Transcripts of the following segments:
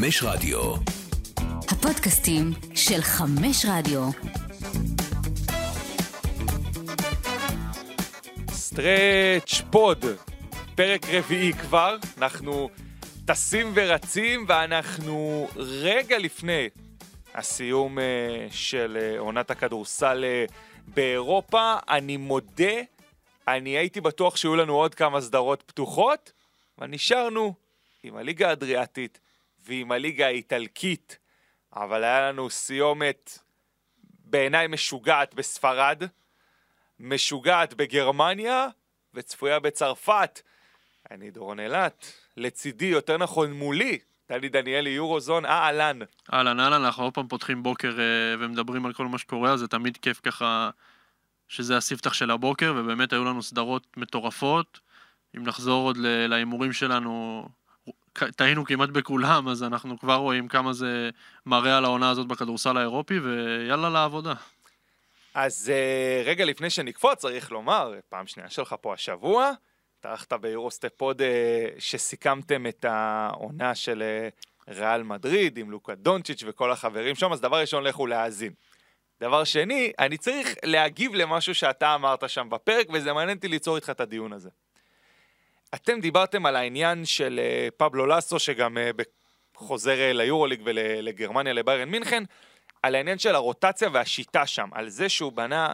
חמש רדיו. הפודקאסטים של חמש רדיו. סטרץ' פוד, פרק רביעי כבר, אנחנו טסים ורצים ואנחנו רגע לפני הסיום uh, של uh, עונת הכדורסל uh, באירופה. אני מודה, אני הייתי בטוח שיהיו לנו עוד כמה סדרות פתוחות, אבל נשארנו עם הליגה האדריאטית ועם הליגה האיטלקית, אבל היה לנו סיומת בעיניי משוגעת בספרד, משוגעת בגרמניה וצפויה בצרפת. אני דורון אילת, לצידי, יותר נכון מולי, טלי דניאלי, יורוזון, אהלן. אהלן, אהלן, אנחנו עוד פעם פותחים בוקר אה, ומדברים על כל מה שקורה, אז זה תמיד כיף ככה שזה הספתח של הבוקר, ובאמת היו לנו סדרות מטורפות. אם נחזור עוד להימורים שלנו, טעינו כמעט בכולם, אז אנחנו כבר רואים כמה זה מראה על העונה הזאת בכדורסל האירופי, ויאללה לעבודה. אז uh, רגע לפני שנקפוץ, צריך לומר, פעם שנייה שלך פה השבוע, טרחת ביורוסטפוד uh, שסיכמתם את העונה של uh, ריאל מדריד עם לוקה דונצ'יץ' וכל החברים שם, אז דבר ראשון לכו להאזין. דבר שני, אני צריך להגיב למשהו שאתה אמרת שם בפרק, וזה מעניין אותי ליצור איתך את הדיון הזה. אתם דיברתם על העניין של uh, פבלו לסו, שגם uh, חוזר uh, ליורוליג ולגרמניה, לביירן מינכן, על העניין של הרוטציה והשיטה שם, על זה שהוא בנה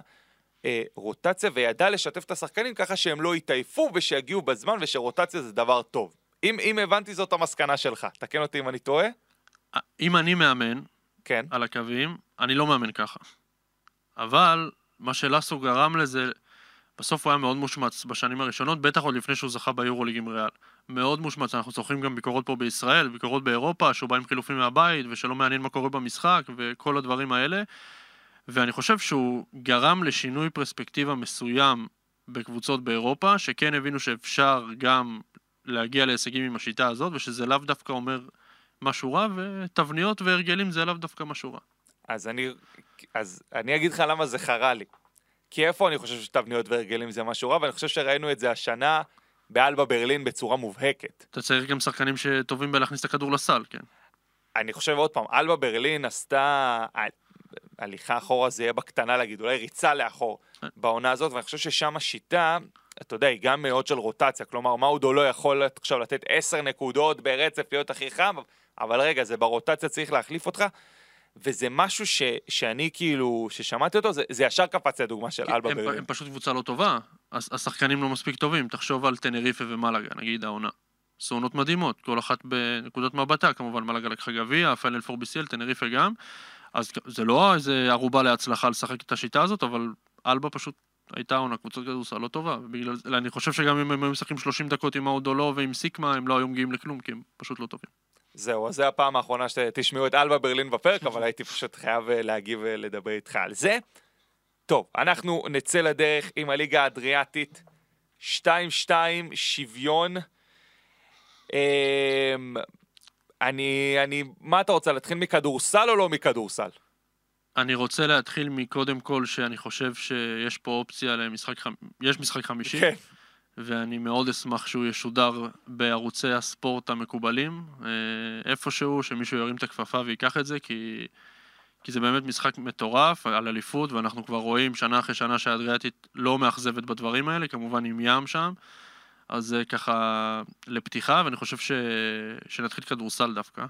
אה, רוטציה וידע לשתף את השחקנים ככה שהם לא יתעייפו ושיגיעו בזמן ושרוטציה זה דבר טוב. אם, אם הבנתי זאת המסקנה שלך, תקן אותי אם אני טועה. אם אני מאמן כן. על הקווים, אני לא מאמן ככה. אבל מה שלאסו גרם לזה, בסוף הוא היה מאוד מושמץ בשנים הראשונות, בטח עוד לפני שהוא זכה ביורוליג עם ריאל. מאוד מושמץ, אנחנו זוכרים גם ביקורות פה בישראל, ביקורות באירופה, שהוא בא עם חילופים מהבית, ושלא מעניין מה קורה במשחק, וכל הדברים האלה. ואני חושב שהוא גרם לשינוי פרספקטיבה מסוים בקבוצות באירופה, שכן הבינו שאפשר גם להגיע להישגים עם השיטה הזאת, ושזה לאו דווקא אומר משהו רע, ותבניות והרגלים זה לאו דווקא משהו רע. אז אני, אז אני אגיד לך למה זה חרה לי. כי איפה אני חושב שתבניות והרגלים זה משהו רע, ואני חושב שראינו את זה השנה באלבה ברלין בצורה מובהקת. אתה צריך גם שחקנים שטובים בלהכניס את הכדור לסל, כן. אני חושב עוד פעם, אלבה ברלין עשתה הליכה אחורה זה יהיה בקטנה להגיד, אולי ריצה לאחור בעונה הזאת, ואני חושב ששם השיטה, אתה יודע, היא גם מאוד של רוטציה, כלומר, מאודו לא יכול עכשיו לתת עשר נקודות ברצף להיות הכי חם, אבל רגע, זה ברוטציה צריך להחליף אותך. וזה משהו ש, שאני כאילו, ששמעתי אותו, זה, זה ישר קפץ לדוגמה של אלבה הם, ברלין. הם פשוט קבוצה לא טובה, השחקנים לא מספיק טובים, תחשוב על טנריפה ומלאגה, נגיד העונה. סונות מדהימות, כל אחת בנקודות מבטה, כמובן מלאגה לקחה גביע, פיינל פור ביסיל, טנריפה גם. אז זה לא איזה ערובה להצלחה לשחק את השיטה הזאת, אבל אלבה פשוט הייתה עונה קבוצת כדורסל לא טובה, ובגלל אני חושב שגם אם הם היו משחקים 30 דקות עם האודולו ועם סיקמה, הם לא היו מגיעים לכלום, כי הם פשוט לא טובים. זהו, אז זה הפעם האחרונה שתשמעו את אלבה ברלין בפרק, אבל הייתי פשוט חייב אה, להגיב ולדבר איתך על זה. טוב, אנחנו נצא לדרך עם הליגה האדריאטית, 2-2, שוויון. אמ, אני, אני, מה אתה רוצה, להתחיל מכדורסל או לא מכדורסל? אני רוצה להתחיל מקודם כל שאני חושב שיש פה אופציה למשחק, חמ... יש משחק חמישי. כן. ואני מאוד אשמח שהוא ישודר בערוצי הספורט המקובלים, אה, איפשהו, שמישהו ירים את הכפפה ויקח את זה, כי, כי זה באמת משחק מטורף על אליפות, ואנחנו כבר רואים שנה אחרי שנה שהאדריאטית לא מאכזבת בדברים האלה, כמובן עם ים שם, אז זה ככה לפתיחה, ואני חושב ש... שנתחיל כדורסל דווקא.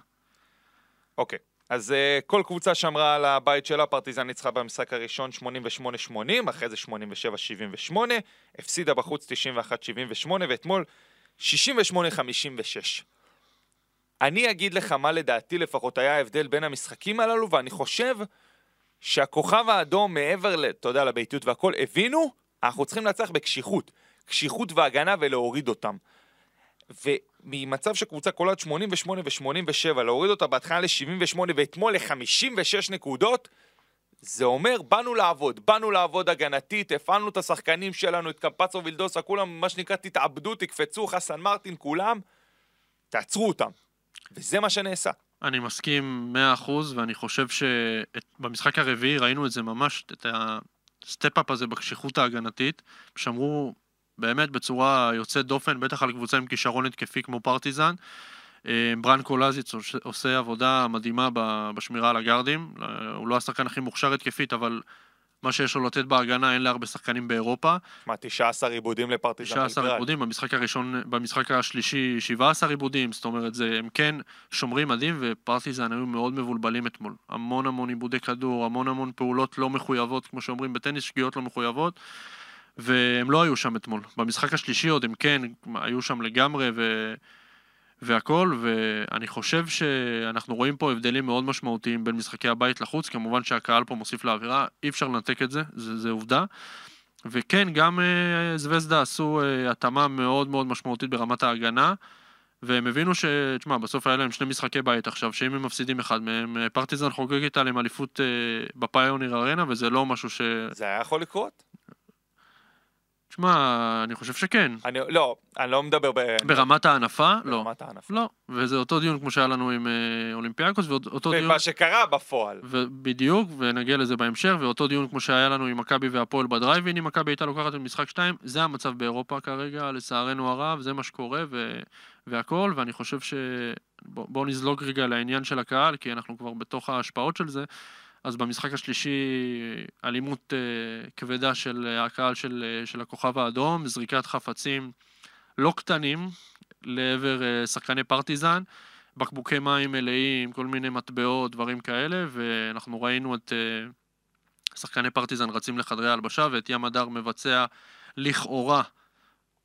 אוקיי. אז uh, כל קבוצה שמרה על הבית שלה, פרטיזן ניצחה במשחק הראשון 88-80, אחרי זה 87-78, הפסידה בחוץ 91-78, ואתמול 68-56. אני אגיד לך מה לדעתי לפחות היה ההבדל בין המשחקים הללו, ואני חושב שהכוכב האדום מעבר, אתה יודע, לביתיות והכל, הבינו, אנחנו צריכים לנצח בקשיחות. קשיחות והגנה ולהוריד אותם. וממצב שקבוצה קולעת 88 ו-87, להוריד אותה בהתחלה ל-78 ואתמול ל-56 נקודות, זה אומר, באנו לעבוד, באנו לעבוד הגנתית, הפעלנו את השחקנים שלנו, את קמפאצו וילדוסה, כולם, מה שנקרא, תתאבדו, תקפצו, חסן מרטין, כולם, תעצרו אותם. וזה מה שנעשה. אני מסכים 100% ואני חושב שבמשחק הרביעי ראינו את זה ממש, את ה step-up הזה בקשיחות ההגנתית. שמרו באמת בצורה יוצאת דופן, בטח על קבוצה עם כישרון התקפי כמו פרטיזן. אה, ברנקו לאזיץ' עוש- עושה עבודה מדהימה בשמירה על הגארדים. אה, הוא לא השחקן הכי מוכשר התקפית, אבל מה שיש לו לתת בהגנה אין להרבה שחקנים באירופה. שמע, 19 עיבודים לפרטיזן 19 בלגרד. עיבודים, במשחק הראשון, במשחק השלישי 17 עיבודים, זאת אומרת, זה, הם כן שומרים מדהים, ופרטיזן היו מאוד מבולבלים אתמול. המון המון עיבודי כדור, המון המון פעולות לא מחויבות, כמו שאומרים בטניס, שגיאות לא מחויבות, והם לא היו שם אתמול. במשחק השלישי עוד הם כן היו שם לגמרי, ו... והכל, ואני חושב שאנחנו רואים פה הבדלים מאוד משמעותיים בין משחקי הבית לחוץ, כמובן שהקהל פה מוסיף לאווירה, אי אפשר לנתק את זה, זה, זה עובדה. וכן, גם אה, זווזדה עשו אה, התאמה מאוד מאוד משמעותית ברמת ההגנה, והם הבינו ש... תשמע, בסוף היה להם שני משחקי בית עכשיו, שאם הם מפסידים אחד מהם, אה, פרטיזן חוגגת עליהם אליפות אה, בפיוניר ארנה, וזה לא משהו ש... זה היה יכול לקרות? תשמע, אני חושב שכן. אני, לא, אני לא מדבר ב... ברמת ההנפה, לא. ברמת הענף. לא, וזה אותו דיון כמו שהיה לנו עם אה, אולימפיאקוס, ואותו דיון... ומה שקרה בפועל. בדיוק, ונגיע לזה בהמשך, ואותו דיון כמו שהיה לנו עם מכבי והפועל בדרייבין, אם מכבי הייתה לוקחת את משחק 2, זה המצב באירופה כרגע, לצערנו הרב, זה מה שקורה, ו... והכל, ואני חושב ש... בואו בוא נזלוג רגע לעניין של הקהל, כי אנחנו כבר בתוך ההשפעות של זה. אז במשחק השלישי, אלימות אה, כבדה של אה, הקהל של, אה, של הכוכב האדום, זריקת חפצים לא קטנים לעבר אה, שחקני פרטיזן, בקבוקי מים מלאים, כל מיני מטבעות, דברים כאלה, ואנחנו ראינו את אה, שחקני פרטיזן רצים לחדרי ההלבשה, ואת ים הדר מבצע לכאורה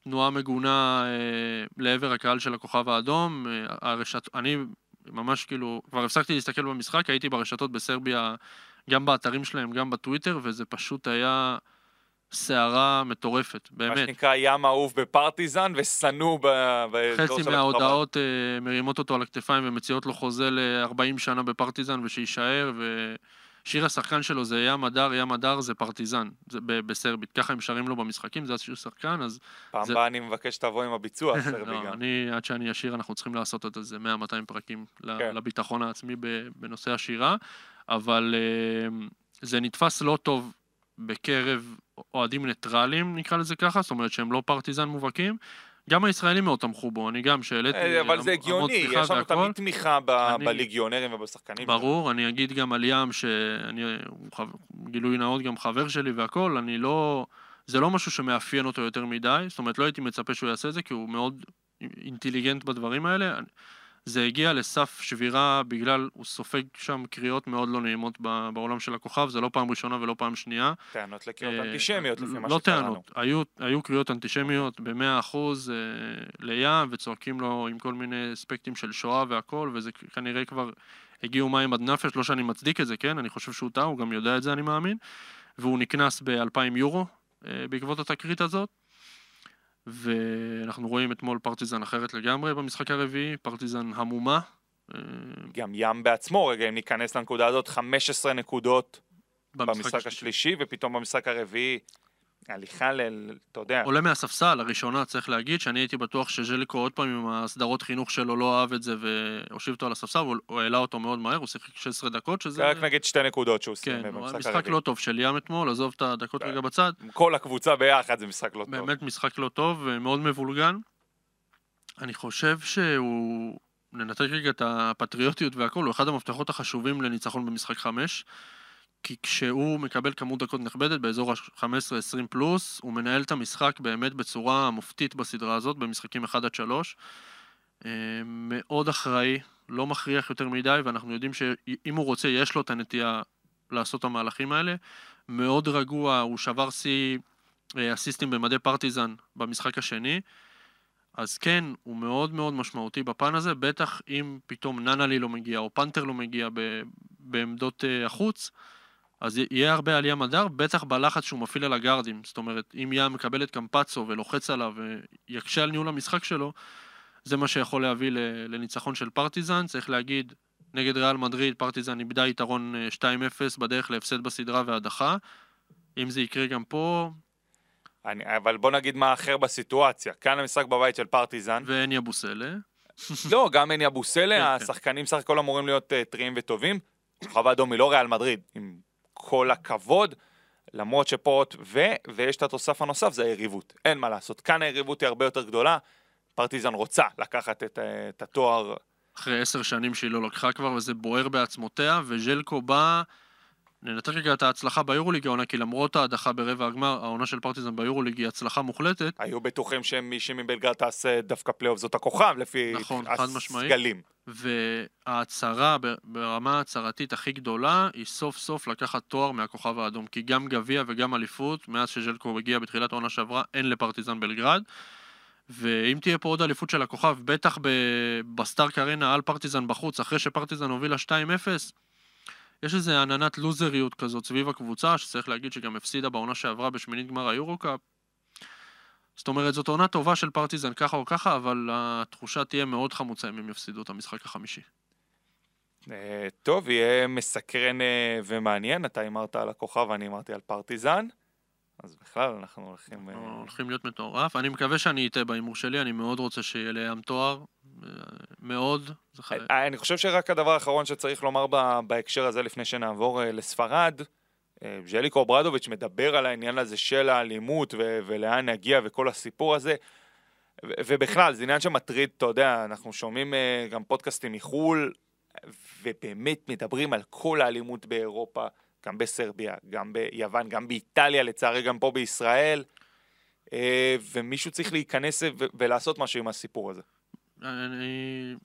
תנועה מגונה אה, לעבר הקהל של הכוכב האדום. אה, הרשת... אני ממש כאילו, כבר הפסקתי להסתכל במשחק, הייתי ברשתות בסרביה, גם באתרים שלהם, גם בטוויטר, וזה פשוט היה סערה מטורפת, מה באמת. שנקרא ים אהוב בפרטיזן ושנוא ב- באזור חצי מההודעות אה, מרימות אותו על הכתפיים ומציעות לו חוזה ל-40 שנה בפרטיזן ושיישאר, ושיר השחקן שלו זה ים הדר, ים הדר זה פרטיזן, זה ב- בסרבית, ככה הם שרים לו במשחקים, זה השיר שחקן, אז פעם זה- הבאה אני מבקש שתבוא עם הביצוע, סרבי לא, גם. אני, עד שאני אשיר, אנחנו צריכים לעשות עוד איזה 100-200 פרקים כן. לביטחון העצמי בנושא השירה, אבל אה, זה נתפס לא טוב בקרב אוהדים ניטרלים, נקרא לזה ככה, זאת אומרת שהם לא פרטיזן מובהקים. גם הישראלים מאוד תמכו בו, אני גם שהעליתי אה, אבל זה המ- המון הגיוני, יש לנו. תמיד תמיכה ב- אני- בליגיונרים ובשחקנים. ברור, אני אגיד גם על ים, שאני, גילוי נאות גם חבר שלי והכל, אני לא, זה לא משהו שמאפיין אותו יותר מדי, זאת אומרת לא הייתי מצפה שהוא יעשה את זה, כי הוא מאוד אינטליגנט בדברים האלה. זה הגיע לסף שבירה בגלל, הוא סופג שם קריאות מאוד לא נעימות בעולם של הכוכב, זה לא פעם ראשונה ולא פעם שנייה. טענות לקריאות אה, אנטישמיות לפי מה לא שקראנו. טענות, היו, היו קריאות אנטישמיות במאה אחוז אה, לים, וצועקים לו עם כל מיני אספקטים של שואה והכל, וזה כנראה כבר הגיעו מים עד נפש, לא שאני מצדיק את זה, כן? אני חושב שהוא טעה, הוא גם יודע את זה, אני מאמין. והוא נקנס ב-2,000 יורו אה, בעקבות התקרית הזאת. ואנחנו רואים אתמול פרטיזן אחרת לגמרי במשחק הרביעי, פרטיזן המומה. אה, גם ים בעצמו, רגע, אם ניכנס לנקודה הזאת, 15 נקודות במשחק השלישי. השלישי, ופתאום במשחק הרביעי, הליכה ל... אתה יודע, עולה מהספסל, הראשונה, צריך להגיד, שאני הייתי בטוח שז'ליקו עוד פעם עם הסדרות חינוך שלו לא אהב את זה והושיב אותו על הספסל, הוא, העלה אותו מאוד מהר, הוא שיחק 16 דקות, שזה... רק נגיד שתי נקודות שהוא כן, משחק. לא טוב של ים אתמול, עזוב את הדקות. רגע בצד, כל הקבוצה ביחד זה משחק לא טוב. באמת משחק לא טוב ומאוד מבולגן. אני חושב שהוא, ננתק רגע את הפטריוטיות והכל, הוא אחד המפתחות החשובים לניצחון במשחק 5. כי כשהוא מקבל כמות דקות נכבדת באזור ה-15-20 פלוס, הוא מנהל את המשחק באמת בצורה מופתית בסדרה הזאת, במשחקים 1 עד 3. אה, מאוד אחראי, לא מכריח יותר מדי, ואנחנו יודעים שאם הוא רוצה, יש לו את הנטייה לעשות את המהלכים האלה. מאוד רגוע, הוא שבר שיא אה, אסיסטים במדי פרטיזן במשחק השני. אז כן, הוא מאוד מאוד משמעותי בפן הזה, בטח אם פתאום ננלי לא מגיע או פנתר לא מגיע ב- בעמדות אה, החוץ, אז יהיה הרבה עלייה מדר, בטח בלחץ שהוא מפעיל על הגארדים. זאת אומרת, אם ים מקבל את קמפצו ולוחץ עליו ויקשה על ניהול המשחק שלו, זה מה שיכול להביא לניצחון של פרטיזן. צריך להגיד, נגד ריאל מדריד, פרטיזן איבדה יתרון אה, 2-0 בדרך להפסד בסדרה והדחה. אם זה יקרה גם פה, אני, אבל בוא נגיד מה אחר בסיטואציה. כאן המשחק בבית של פרטיזן. ואין יבוסלה. לא, גם אניה בוסלה, כן, כן. השחקנים סך הכל אמורים להיות uh, טריים וטובים. כוכב האדום היא לא ריאל מדריד, עם כל הכבוד, למרות שפה עוד ו... ויש את התוסף הנוסף, זה היריבות. אין מה לעשות. כאן היריבות היא הרבה יותר גדולה. פרטיזן רוצה לקחת את, אה, את התואר אחרי עשר שנים שהיא לא לקחה כבר, וזה בוער בעצמותיה, וז'לקו בא... ננתק רגע את ההצלחה ביורוליג העונה, כי למרות ההדחה ברבע הגמר, העונה של פרטיזן ביורוליג היא הצלחה מוחלטת. היו בטוחים שמישהי מבלגרד תעשה דווקא פלייאוף זאת הכוכב, לפי נכון, חד משמעית. הסגלים. וההצהרה ברמה ההצהרתית הכי גדולה היא סוף סוף לקחת תואר מהכוכב האדום כי גם גביע וגם אליפות מאז שז'לקו הגיע בתחילת העונה שעברה אין לפרטיזן בלגרד ואם תהיה פה עוד אליפות של הכוכב בטח ב- בסטארק ארנה על פרטיזן בחוץ אחרי שפרטיזן הובילה 2-0 יש איזה עננת לוזריות כזאת סביב הקבוצה שצריך להגיד שגם הפסידה בעונה שעברה בשמינית גמר היורו-קאפ זאת אומרת, זאת עונה טובה של פרטיזן ככה או ככה, אבל התחושה תהיה מאוד חמוצה אם הם יפסידו את המשחק החמישי. אה, טוב, יהיה מסקרן אה, ומעניין. אתה הימרת על הכוכב ואני הימרתי על פרטיזן. אז בכלל אנחנו הולכים... אה, אנחנו הולכים להיות מטורף. אני מקווה שאני אטעה בהימור שלי, אני מאוד רוצה שיהיה לים תואר. אה, מאוד. אה, אני חושב שרק הדבר האחרון שצריך לומר בהקשר הזה לפני שנעבור אה, לספרד, אה, ז'ליקו ברדוביץ' מדבר על העניין הזה של האלימות ולאן נגיע וכל הסיפור הזה. ובכלל, זה עניין שמטריד, אתה יודע, אנחנו שומעים אה, גם פודקאסטים מחו"ל, ובאמת מדברים על כל האלימות באירופה, גם בסרביה, גם ביוון, גם באיטליה, לצערי גם פה בישראל, אה, ומישהו צריך להיכנס ולעשות משהו עם הסיפור הזה. אני...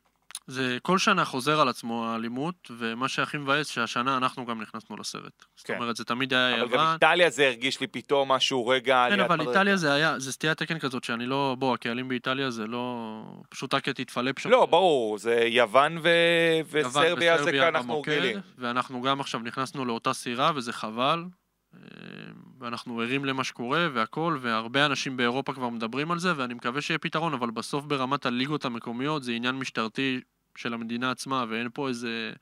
זה כל שנה חוזר על עצמו האלימות, ומה שהכי מבאס שהשנה אנחנו גם נכנסנו לסרט. זאת כן. אומרת, זה תמיד היה אבל גם יוון. איטליה זה הרגיש לי פתאום משהו רגע... כן, אבל. איטליה זה היה, זה סטיית תקן כזאת שאני לא... בוא, הקהלים באיטליה זה לא... פשוט רק תתפלפ שם. לא, ברור, זה יוון ו... יוון וסרביה זה כאן אנחנו במוקד, רגילים. ואנחנו גם עכשיו נכנסנו לאותה סירה, וזה חבל. אה, ואנחנו ערים למה שקורה והכל, והרבה אנשים באירופה כבר מדברים על זה, ואני מקווה שיהיה פתרון, אבל בסוף ברמת הליגות המקומיות זה עניין משטרתי של המדינה עצמה, ואין פה איזה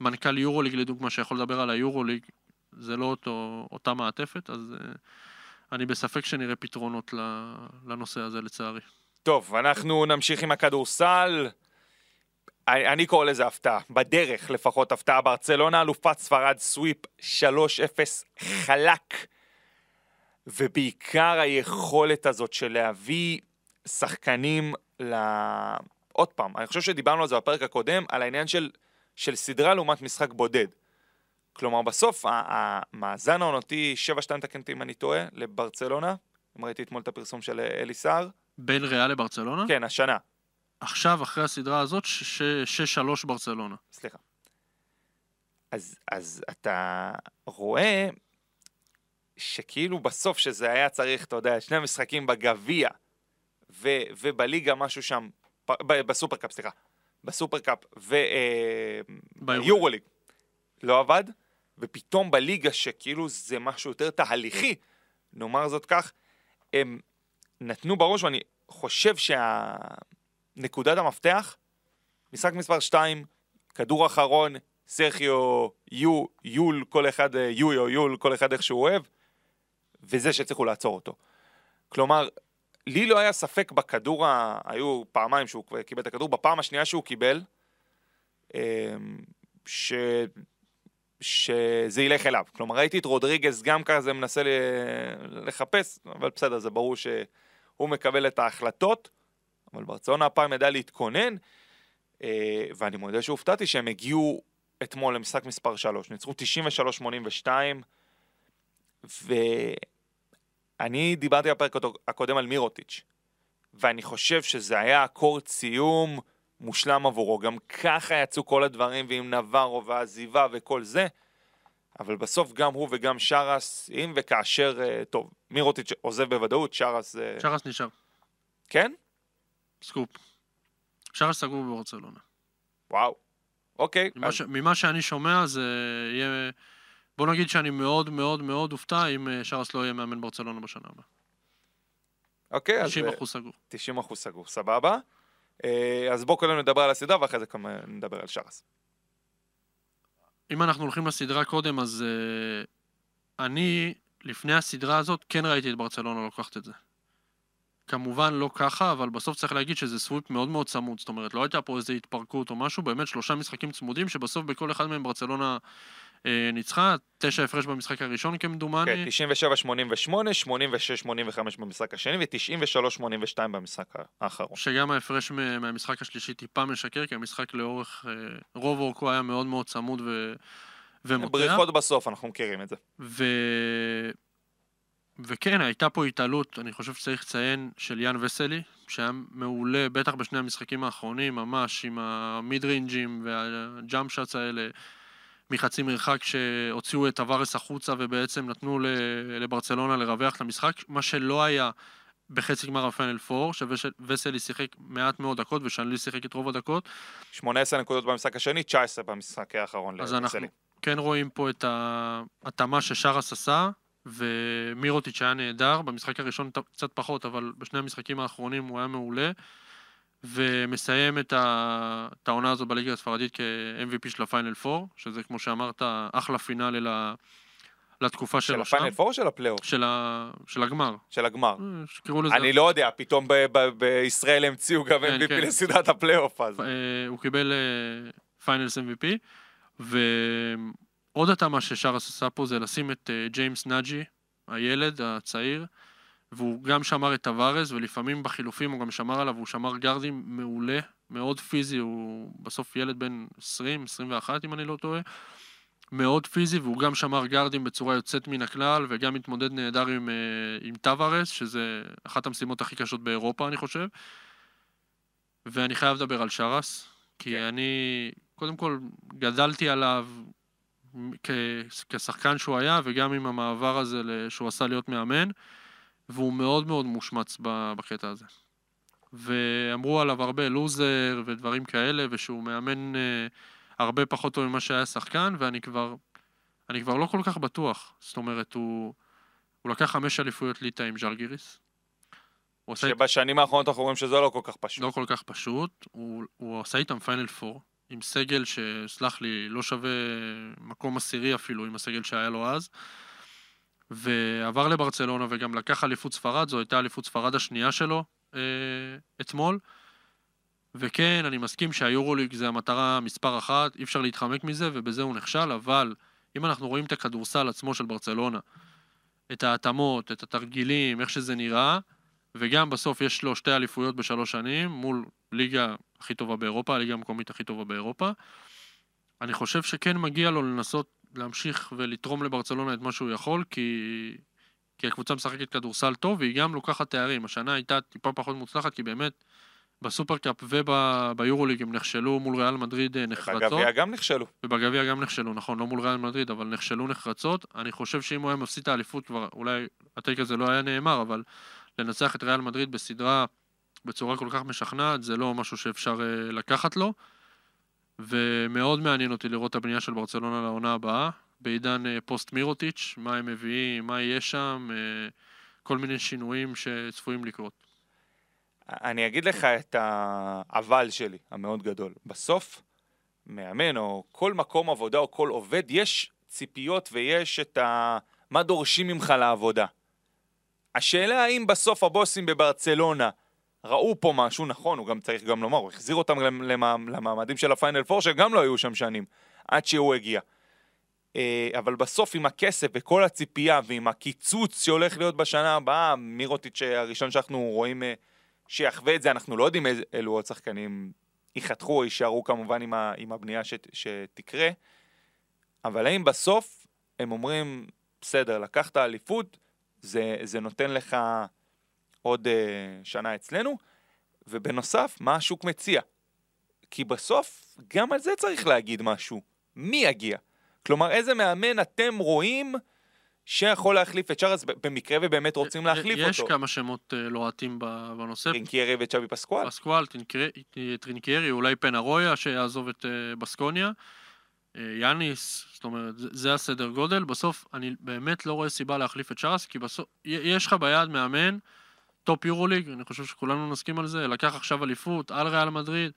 מנכ"ל יורוליג לדוגמה שיכול לדבר על היורוליג, זה לא אותו, אותה מעטפת, אז אה, אני בספק שנראה פתרונות לנושא הזה לצערי. טוב, אנחנו נמשיך עם הכדורסל. אני אני קורא לזה הפתעה, בדרך לפחות הפתעה. ברצלונה אלופת ספרד סוויפ 3-0 חלק. ובעיקר היכולת הזאת של להביא שחקנים. עוד פעם, אני חושב שדיברנו על זה בפרק הקודם, על העניין של, של סדרה לעומת משחק בודד. כלומר, בסוף המאזן העונתי 7-2 תקן אותי אם אני טועה, לברצלונה. אם ראיתי אתמול את הפרסום של אלי סער. בין ריאל לברצלונה? כן, השנה. עכשיו, אחרי הסדרה הזאת, 6-3 ברצלונה. סליחה. אז, אז אתה רואה שכאילו בסוף שזה היה צריך, אתה יודע, שני משחקים בגביע ו, ובליגה משהו שם, בסופרקאפ, סליחה, בסופרקאפ ביורוליג. ויורוליג לא עבד, ופתאום בליגה שכאילו זה משהו יותר תהליכי, נאמר זאת כך, הם נתנו בראש, ואני חושב שהנקודת המפתח, משחק מספר 2, כדור אחרון, סרחיו, יו, יול, כל אחד, אה, יוי או יול, כל אחד איך שהוא אוהב, וזה שהצליחו לעצור אותו. כלומר, לי לא היה ספק בכדור, ה... היו פעמיים שהוא קיבל את הכדור, בפעם השנייה שהוא קיבל, אמ, ש... שזה ילך אליו. כלומר, ראיתי את רודריגז גם כזה מנסה לחפש, אבל בסדר, זה ברור שהוא מקבל את ההחלטות, אבל ברצלונה הפעם ידע להתכונן, אה, ואני מודה שהופתעתי שהם הגיעו אתמול למשחק מספר 3, ניצחו 93-82, ואני דיברתי בפרק הקודם על מירוטיץ', ואני חושב שזה היה אקורד סיום מושלם עבורו. גם ככה יצאו כל הדברים, ועם נברו והעזיבה וכל זה, אבל בסוף גם הוא וגם שרס, אם וכאשר, אה, טוב, מירוטיץ' עוזב בוודאות, שרס... אה, שרס נשאר. כן? סקופ. שרס סגור בברצלונה. וואו. אוקיי. ממה, אז- ש... ממה שאני שומע זה יהיה... בוא נגיד שאני מאוד מאוד מאוד אופתע אם אה, שרס לא יהיה מאמן ברצלונה בשנה הבאה. אוקיי, אז... 90 אה, אחוז סגור. 90 אחוז סגור, סבבה. אה, אז בואו קודם נדבר על הסדרה ואחרי זה כמה נדבר על שרס. אם אנחנו הולכים לסדרה קודם, אז uh, אני, לפני הסדרה הזאת, כן ראיתי את ברצלונה לוקחת את זה. כמובן לא ככה, אבל בסוף צריך להגיד שזה סוויפ מאוד מאוד צמוד. זאת אומרת, לא הייתה פה איזו התפרקות או משהו, באמת שלושה משחקים צמודים, שבסוף בכל אחד מהם ברצלונה ניצחה, תשע הפרש במשחק הראשון כמדומני. כן, 97-88, 86-85 במשחק השני ו-93-82 במשחק האחרון. שגם ההפרש מהמשחק השלישי טיפה משקר, כי המשחק לאורך, אה, רוב אורכו היה מאוד מאוד צמוד ו... ומותח. בריחות בסוף, אנחנו מכירים את זה. ו... וכן, הייתה פה התעלות, אני חושב שצריך לציין, של יאן וסלי, שהיה מעולה, בטח בשני המשחקים האחרונים, ממש עם המיד ריינג'ים והג'אמפ שאטס האלה, מחצי מרחק שהוציאו את טווארס החוצה ובעצם נתנו לברצלונה לרווח את המשחק, מה שלא היה בחצי גמר הפיינל 4, שווסלי שיחק מעט מאוד דקות ושאנלי שיחק את רוב הדקות, 18 נקודות במשחק השני, 19 במשחק האחרון. אז לבסלי. אנחנו כן רואים פה את ההתאמה ששרס עשה, ומירוטיץ' היה נהדר, במשחק הראשון קצת פחות, אבל בשני המשחקים האחרונים הוא היה מעולה, ומסיים את, העונה הזו בליגה הספרדית כ-MVP של ה final 4, שזה כמו שאמרת, אחלה finale. לתקופה של שם. ה final 4 או של הפלייאוף? של, ה... של הגמר, של הגמר. אה, שקראו לזה, אני לא יודע, פתאום ב- ב- בישראל המציאו גם כן, MVP כן. לסדרת הפלייאוף, אז... אה, הוא קיבל finals MVP, ועוד התאמה ששרס עשה פה זה לשים את ג'יימס נג'י, הילד הצעיר, והוא גם שמר את טבארס, ולפעמים בחילופים הוא גם שמר עליו, הוא שמר גארדים מעולה, מאוד פיזי, הוא בסוף ילד בן 20, 21 אם אני לא טועה, מאוד פיזי, והוא גם שמר גארדים בצורה יוצאת מן הכלל, וגם מתמודד נהדר עם, אה, עם טווארז, שזה אחת המשימות הכי קשות באירופה, אני חושב. ואני חייב לדבר על שרס, כי כן. אני, קודם כל, גדלתי עליו כ- כשחקן שהוא היה, וגם עם המעבר הזה שהוא עשה להיות מאמן, והוא מאוד מאוד מושמץ בקטע הזה. ואמרו עליו הרבה לוזר ודברים כאלה, ושהוא מאמן אה, הרבה פחות טוב ממה שהיה שחקן, ואני כבר, אני כבר לא כל כך בטוח. זאת אומרת, הוא, הוא לקח חמש אליפויות ליטא עם ז'לגיריס. שבשנים האחרונות אנחנו רואים שזה לא כל כך פשוט. לא כל כך פשוט, הוא, הוא עשה איתם פיינל 4, עם סגל שסלח לי, לא שווה מקום עשירי אפילו עם הסגל שהיה לו אז, ועבר לברצלונה וגם לקח אליפות ספרד, זו הייתה אליפות ספרד השנייה שלו אה, אתמול. וכן, אני מסכים שהיורוליג זה המטרה מספר אחת, אי אפשר להתחמק מזה, ובזה הוא נכשל, אבל אם אנחנו רואים את הכדורסל עצמו של ברצלונה, את ההתאמות, את התרגילים, איך שזה נראה, וגם בסוף יש לו שתי אליפויות בשלוש שנים, מול ליגה הכי טובה באירופה, הליגה המקומית הכי טובה באירופה. אני חושב שכן מגיע לו לנסות להמשיך ולתרום לברצלונה את מה שהוא יכול, כי, כי הקבוצה משחקת כדורסל טוב, והיא גם לוקחת תארים. השנה הייתה טיפה פחות מוצלחת, כי באמת בסופרקאפ וביורוליג הם נכשלו מול ריאל מדריד אה, נחרצות. בגביע גם נכשלו. ובגביע גם נכשלו, נכון, לא מול ריאל מדריד, אבל נכשלו נחרצות. אני חושב שאם הוא היה מפסיד את האליפות כבר, אולי הטייק הזה לא היה נאמר, אבל לנצח את ריאל מדריד בסדרה בצורה כל כך משכנעת, זה לא משהו שאפשר אה, לקחת לו. ומאוד מעניין אותי לראות את הבנייה של ברצלונה לעונה הבאה, בעידן אה, פוסט מירוטיץ', מה הם מביאים, מה יהיה שם, אה, כל מיני שינויים שצפויים לקרות. אני אגיד לך את האבל שלי, המאוד גדול. בסוף, מאמן או כל מקום עבודה או כל עובד, יש ציפיות ויש את ה... מה דורשים ממך לעבודה. השאלה האם בסוף הבוסים בברצלונה ראו פה משהו נכון, הוא גם צריך גם לומר, הוא החזיר אותם למ- למע- למעמדים של הפיינל פור, שגם לא היו שם שנים, עד שהוא הגיע. אה, אבל בסוף עם הכסף וכל הציפייה ועם הקיצוץ שהולך להיות בשנה הבאה, מירוטיץ' הראשון שאנחנו רואים אה, שיחווה את זה, אנחנו לא יודעים אילו עוד שחקנים ייחתכו או יישארו כמובן עם, ה, עם הבנייה שת, שתקרה, אבל האם בסוף הם אומרים, בסדר, לקחת אליפות, זה, זה נותן לך עוד uh, שנה אצלנו, ובנוסף, מה השוק מציע? כי בסוף, גם על זה צריך להגיד משהו. מי יגיע? כלומר, איזה מאמן אתם רואים שיכול להחליף את שרס במקרה ובאמת רוצים להחליף יש אותו? כמה שמות אה, לוהטים ב- בנושא. טרינקיירי וצ'אבי פסקואל? פסקואל, טרינקיירי, אולי פניארויה שיעזוב את אה, בסקוניה, יאניס, זאת אומרת, זה- הסדר גודל. בסוף, אני באמת לא רואה סיבה להחליף את שרס, כי בסוף, יש לך ביד מאמן, טופ יורוליג, אני חושב שכולנו נסכים על זה, לקח עכשיו אליפות על ריאל מדריד,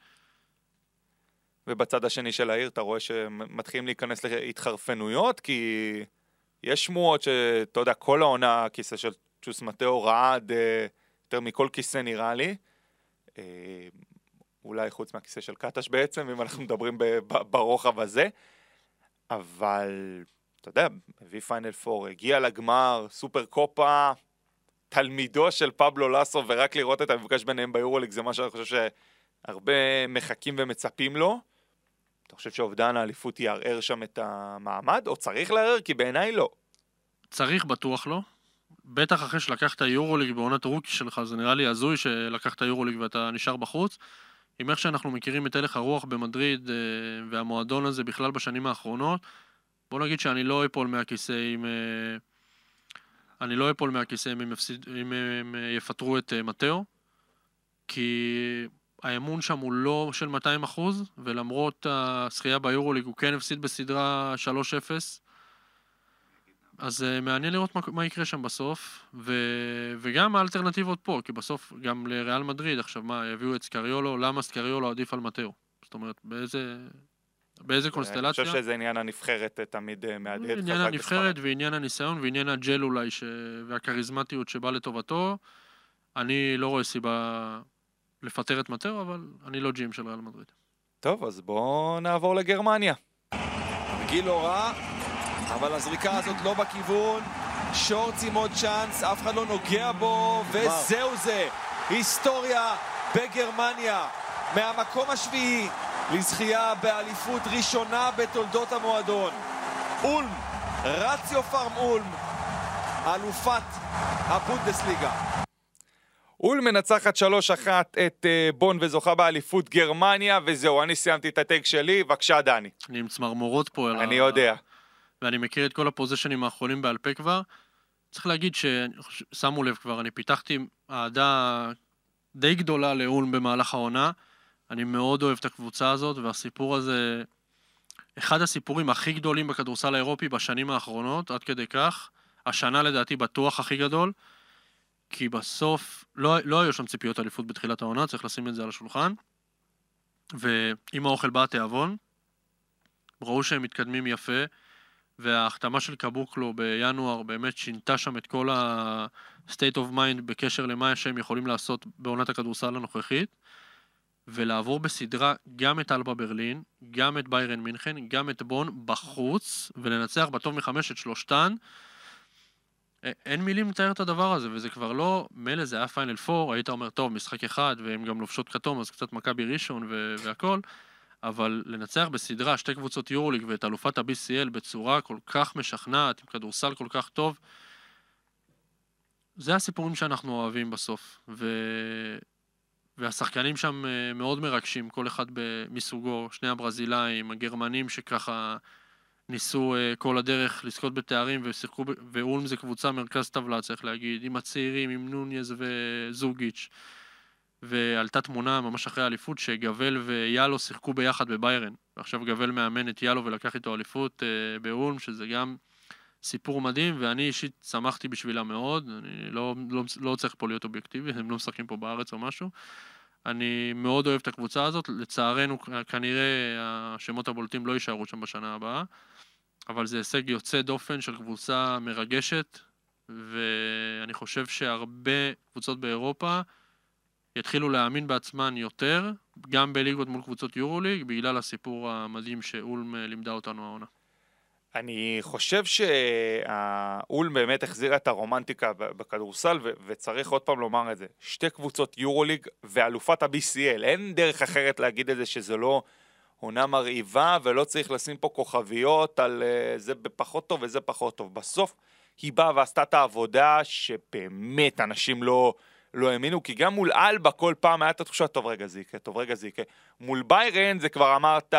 ובצד השני של העיר אתה רואה שמתחילים להיכנס להתחרפנויות, כי יש שמועות שאתה יודע, כל העונה הכיסא של צ'וס מתאו רעד אה, יותר מכל כיסא נראה לי. אה, אולי חוץ מהכיסא של קטש בעצם, אם אנחנו מדברים ברוחב הזה. אבל, אתה יודע, הביא פיינל פור, הגיע לגמר, סופר קופה, תלמידו של פבלו לסו, ורק לראות את המפגש ביניהם ביורוליג זה מה שאני חושב שהרבה מחכים ומצפים לו. אתה חושב שאובדן האליפות יערער שם את המעמד, או צריך לערער? כי בעיניי לא. צריך בטוח לא. בטח אחרי שלקחת יורוליג בעונת רוקי שלך, זה נראה לי הזוי שלקחת יורוליג ואתה נשאר בחוץ. עם איך שאנחנו מכירים את הלך הרוח במדריד אה, והמועדון הזה בכלל בשנים האחרונות, בוא נגיד שאני לא אפול מהכיסא אם... אה, אני לא אפול מהכיסא אם הם, יפסיד, אם הם אה, יפטרו את מטאו, כי האמון שם הוא לא של 200 אחוז, ולמרות הזכייה ביורוליג הוא כן הפסיד בסדרה 3-0. אז uh, מעניין לראות מה, מה יקרה שם בסוף, ו, וגם האלטרנטיבות פה, כי בסוף גם לריאל מדריד, עכשיו מה, יביאו את סקריולו, למה סקריולו עדיף על מטאו? זאת אומרת, באיזה, באיזה קונסטלציה? אני חושב שזה עניין הנבחרת אה, תמיד אה, מהדהד חזק עניין הנבחרת ועניין הניסיון ועניין הג'ל אולי, ש... והכריזמטיות שבא לטובתו. אני לא רואה סיבה לפטר את מטאו, אבל אני לא ג'ים של ריאל מדריד. טוב, אז בואו נעבור לגרמניה. גיל לא רע, אבל הזריקה הזאת לא בכיוון. שורץ עם עוד צ'אנס, אף אחד לא נוגע בו, וזהו זה. היסטוריה בגרמניה. מהמקום השביעי לזכייה באליפות ראשונה בתולדות המועדון. אולם, רציו פארם אולם, אלופת הבונדסליגה. אול מנצחת 3-1 את uh, בון וזוכה באליפות גרמניה, וזהו, אני סיימתי את הטייק שלי, בבקשה דני. אני עם צמרמורות פה. אני יודע. ואני מכיר את כל הפוזיישנים האחרונים בעל פה כבר. צריך להגיד ששמו לב כבר, אני פיתחתי אהדה די גדולה לאולם במהלך העונה. אני מאוד אוהב את הקבוצה הזאת, והסיפור הזה, אחד הסיפורים הכי גדולים בכדורסל האירופי בשנים האחרונות, עד כדי כך. השנה לדעתי בטוח הכי גדול, כי בסוף לא, לא היו שם ציפיות אליפות בתחילת העונה, צריך לשים את זה על השולחן. ועם האוכל בא התיאבון, ראו שהם מתקדמים יפה. וההחתמה של קבוקלו בינואר באמת שינתה שם את כל ה-state of mind בקשר למה שהם יכולים לעשות בעונת הכדורסל הנוכחית, ולעבור בסדרה גם את אלבה ברלין, גם את ביירן מינכן, גם את בון בחוץ, ולנצח בטוב מחמש את שלושתן. אין מילים לתאר את הדבר הזה, וזה כבר לא, מילא זה היה פיינל פור, היית אומר, טוב, משחק אחד, והם גם לובשות כתום, אז קצת מכבי ראשון והכל, אבל לנצח בסדרה שתי קבוצות יורוליג ואת אלופת ה-BCL בצורה כל כך משכנעת, עם כדורסל כל כך טוב, זה הסיפורים שאנחנו אוהבים בסוף. ו... והשחקנים שם אה, מאוד מרגשים, כל אחד מסוגו, שני הברזילאים, הגרמנים שככה ניסו אה, כל הדרך לזכות בתארים ושיחקו, ואולם זה קבוצה מרכז טבלה, צריך להגיד, עם הצעירים, עם נוניז וזוגיץ'. ועלתה תמונה ממש אחרי האליפות שגבל ויאלו שיחקו ביחד בביירן. ועכשיו גבל מאמן את יאלו ולקח איתו אליפות אה, באולם, שזה גם סיפור מדהים, ואני אישית שמחתי בשבילה מאוד. אני לא, לא, לא צריך פה להיות אובייקטיבי, הם לא משחקים פה בארץ או משהו. אני מאוד אוהב את הקבוצה הזאת, לצערנו כנראה השמות הבולטים לא יישארו שם בשנה הבאה, אבל זה הישג יוצא דופן של קבוצה מרגשת, ואני חושב שהרבה קבוצות באירופה יתחילו להאמין בעצמן יותר, גם בליגות מול קבוצות יורוליג, בגלל הסיפור המדהים שאולם לימדה אותנו העונה. אני חושב שהאולם באמת החזירה את הרומנטיקה בכדורסל, ו- וצריך עוד פעם לומר את זה. שתי קבוצות יורוליג ואלופת ה-BCL, אין דרך אחרת להגיד את זה שזה לא עונה מרהיבה, ולא צריך לשים פה כוכביות על uh, זה פחות טוב וזה פחות טוב. בסוף היא באה ועשתה את העבודה שבאמת אנשים לא... לא האמינו, כי גם מול אלבה כל פעם הייתה התחושה, טוב רגע זה יקרה, טוב רגע זה יקרה. מול ביירן זה כבר אמרת,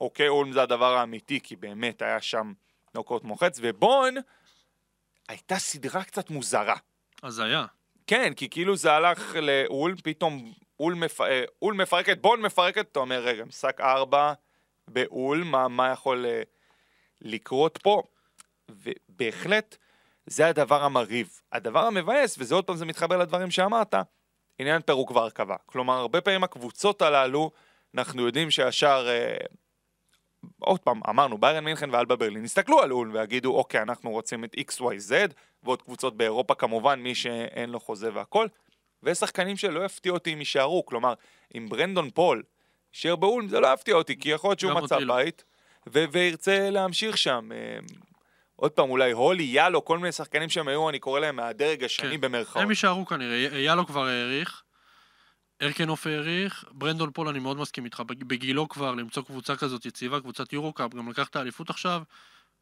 אוקיי, אולם זה הדבר האמיתי, כי באמת היה שם נוקאוט מוחץ, ובון הייתה סדרה קצת מוזרה. אז היה. כן, כי כאילו זה הלך לאול, פתאום אול, מפ... אה, אול מפרקת, בון מפרקת, אתה אומר, רגע, משחק ארבע באול, מה, מה יכול uh, לקרות פה? ובהחלט, זה הדבר המרהיב. הדבר המבאס, וזה עוד פעם זה מתחבר לדברים שאמרת, עניין פירוק והרכבה. כלומר, הרבה פעמים הקבוצות הללו, אנחנו יודעים שישר, אה, עוד פעם, אמרנו, ביירן מינכן ואלבה ברלין, יסתכלו על אול ויגידו, אוקיי, אנחנו רוצים את XYZ, ועוד קבוצות באירופה כמובן, מי שאין לו חוזה והכל, ויש שחקנים שלא יפתיע אותי אם יישארו, כלומר, אם ברנדון פול יישאר פאול, זה לא יפתיע אותי, כי יכול להיות שהוא מצא לא. בית. וירצה להמשיך שם. עוד פעם, אולי הולי, יאלו, כל מיני שחקנים שהם היו, אני קורא להם מהדרג השני כן. במרכאות. הם יישארו כנראה, יאלו כבר האריך, ארקנוף האריך, ברנדון פול אני מאוד מסכים איתך, בג- בגילו כבר למצוא קבוצה כזאת יציבה, קבוצת יורו-קאפ, גם לקח את האליפות עכשיו,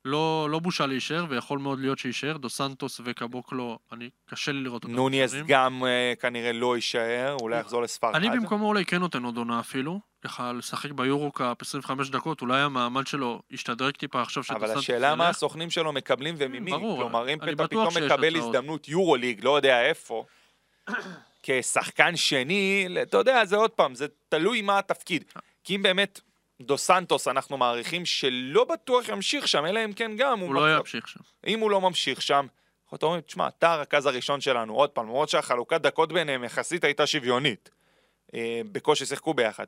לא, לא בושה להישאר, ויכול מאוד להיות שיישאר, דו סנטוס וקבוקלו, אני, קשה לי לראות אותם. נשארים. גם אה, כנראה לא יישאר, אולי יחזור לספרד. אני במקומו אולי כן נותן עוד עונה אפילו, ככה לשחק ביורו-קאפ 25 דקות, אולי המעמד שלו ישתדרג טיפה עכשיו שדו אבל השאלה מה. הסוכנים שלו מקבלים וממי. ברור, כלומר, אם אתה פתאום שיש מקבל. הזדמנות יורו ליג, לא יודע איפה, כשחקן שני, אתה יודע, זה עוד פעם, זה תלוי מה התפקיד. כי אם באמת דו סנטוס, אנחנו מעריכים שלא בטוח ימשיך שם, אלא אם כן גם הוא לא מצב- ימשיך שם. אם הוא לא ממשיך שם, אנחנו אומרים, תשמע, אתה הרכז הראשון שלנו, עוד פעם, למרות שהחלוקת דקות ביניהם יחסית הייתה שוויונית. אה, בקושי שיחקו ביחד.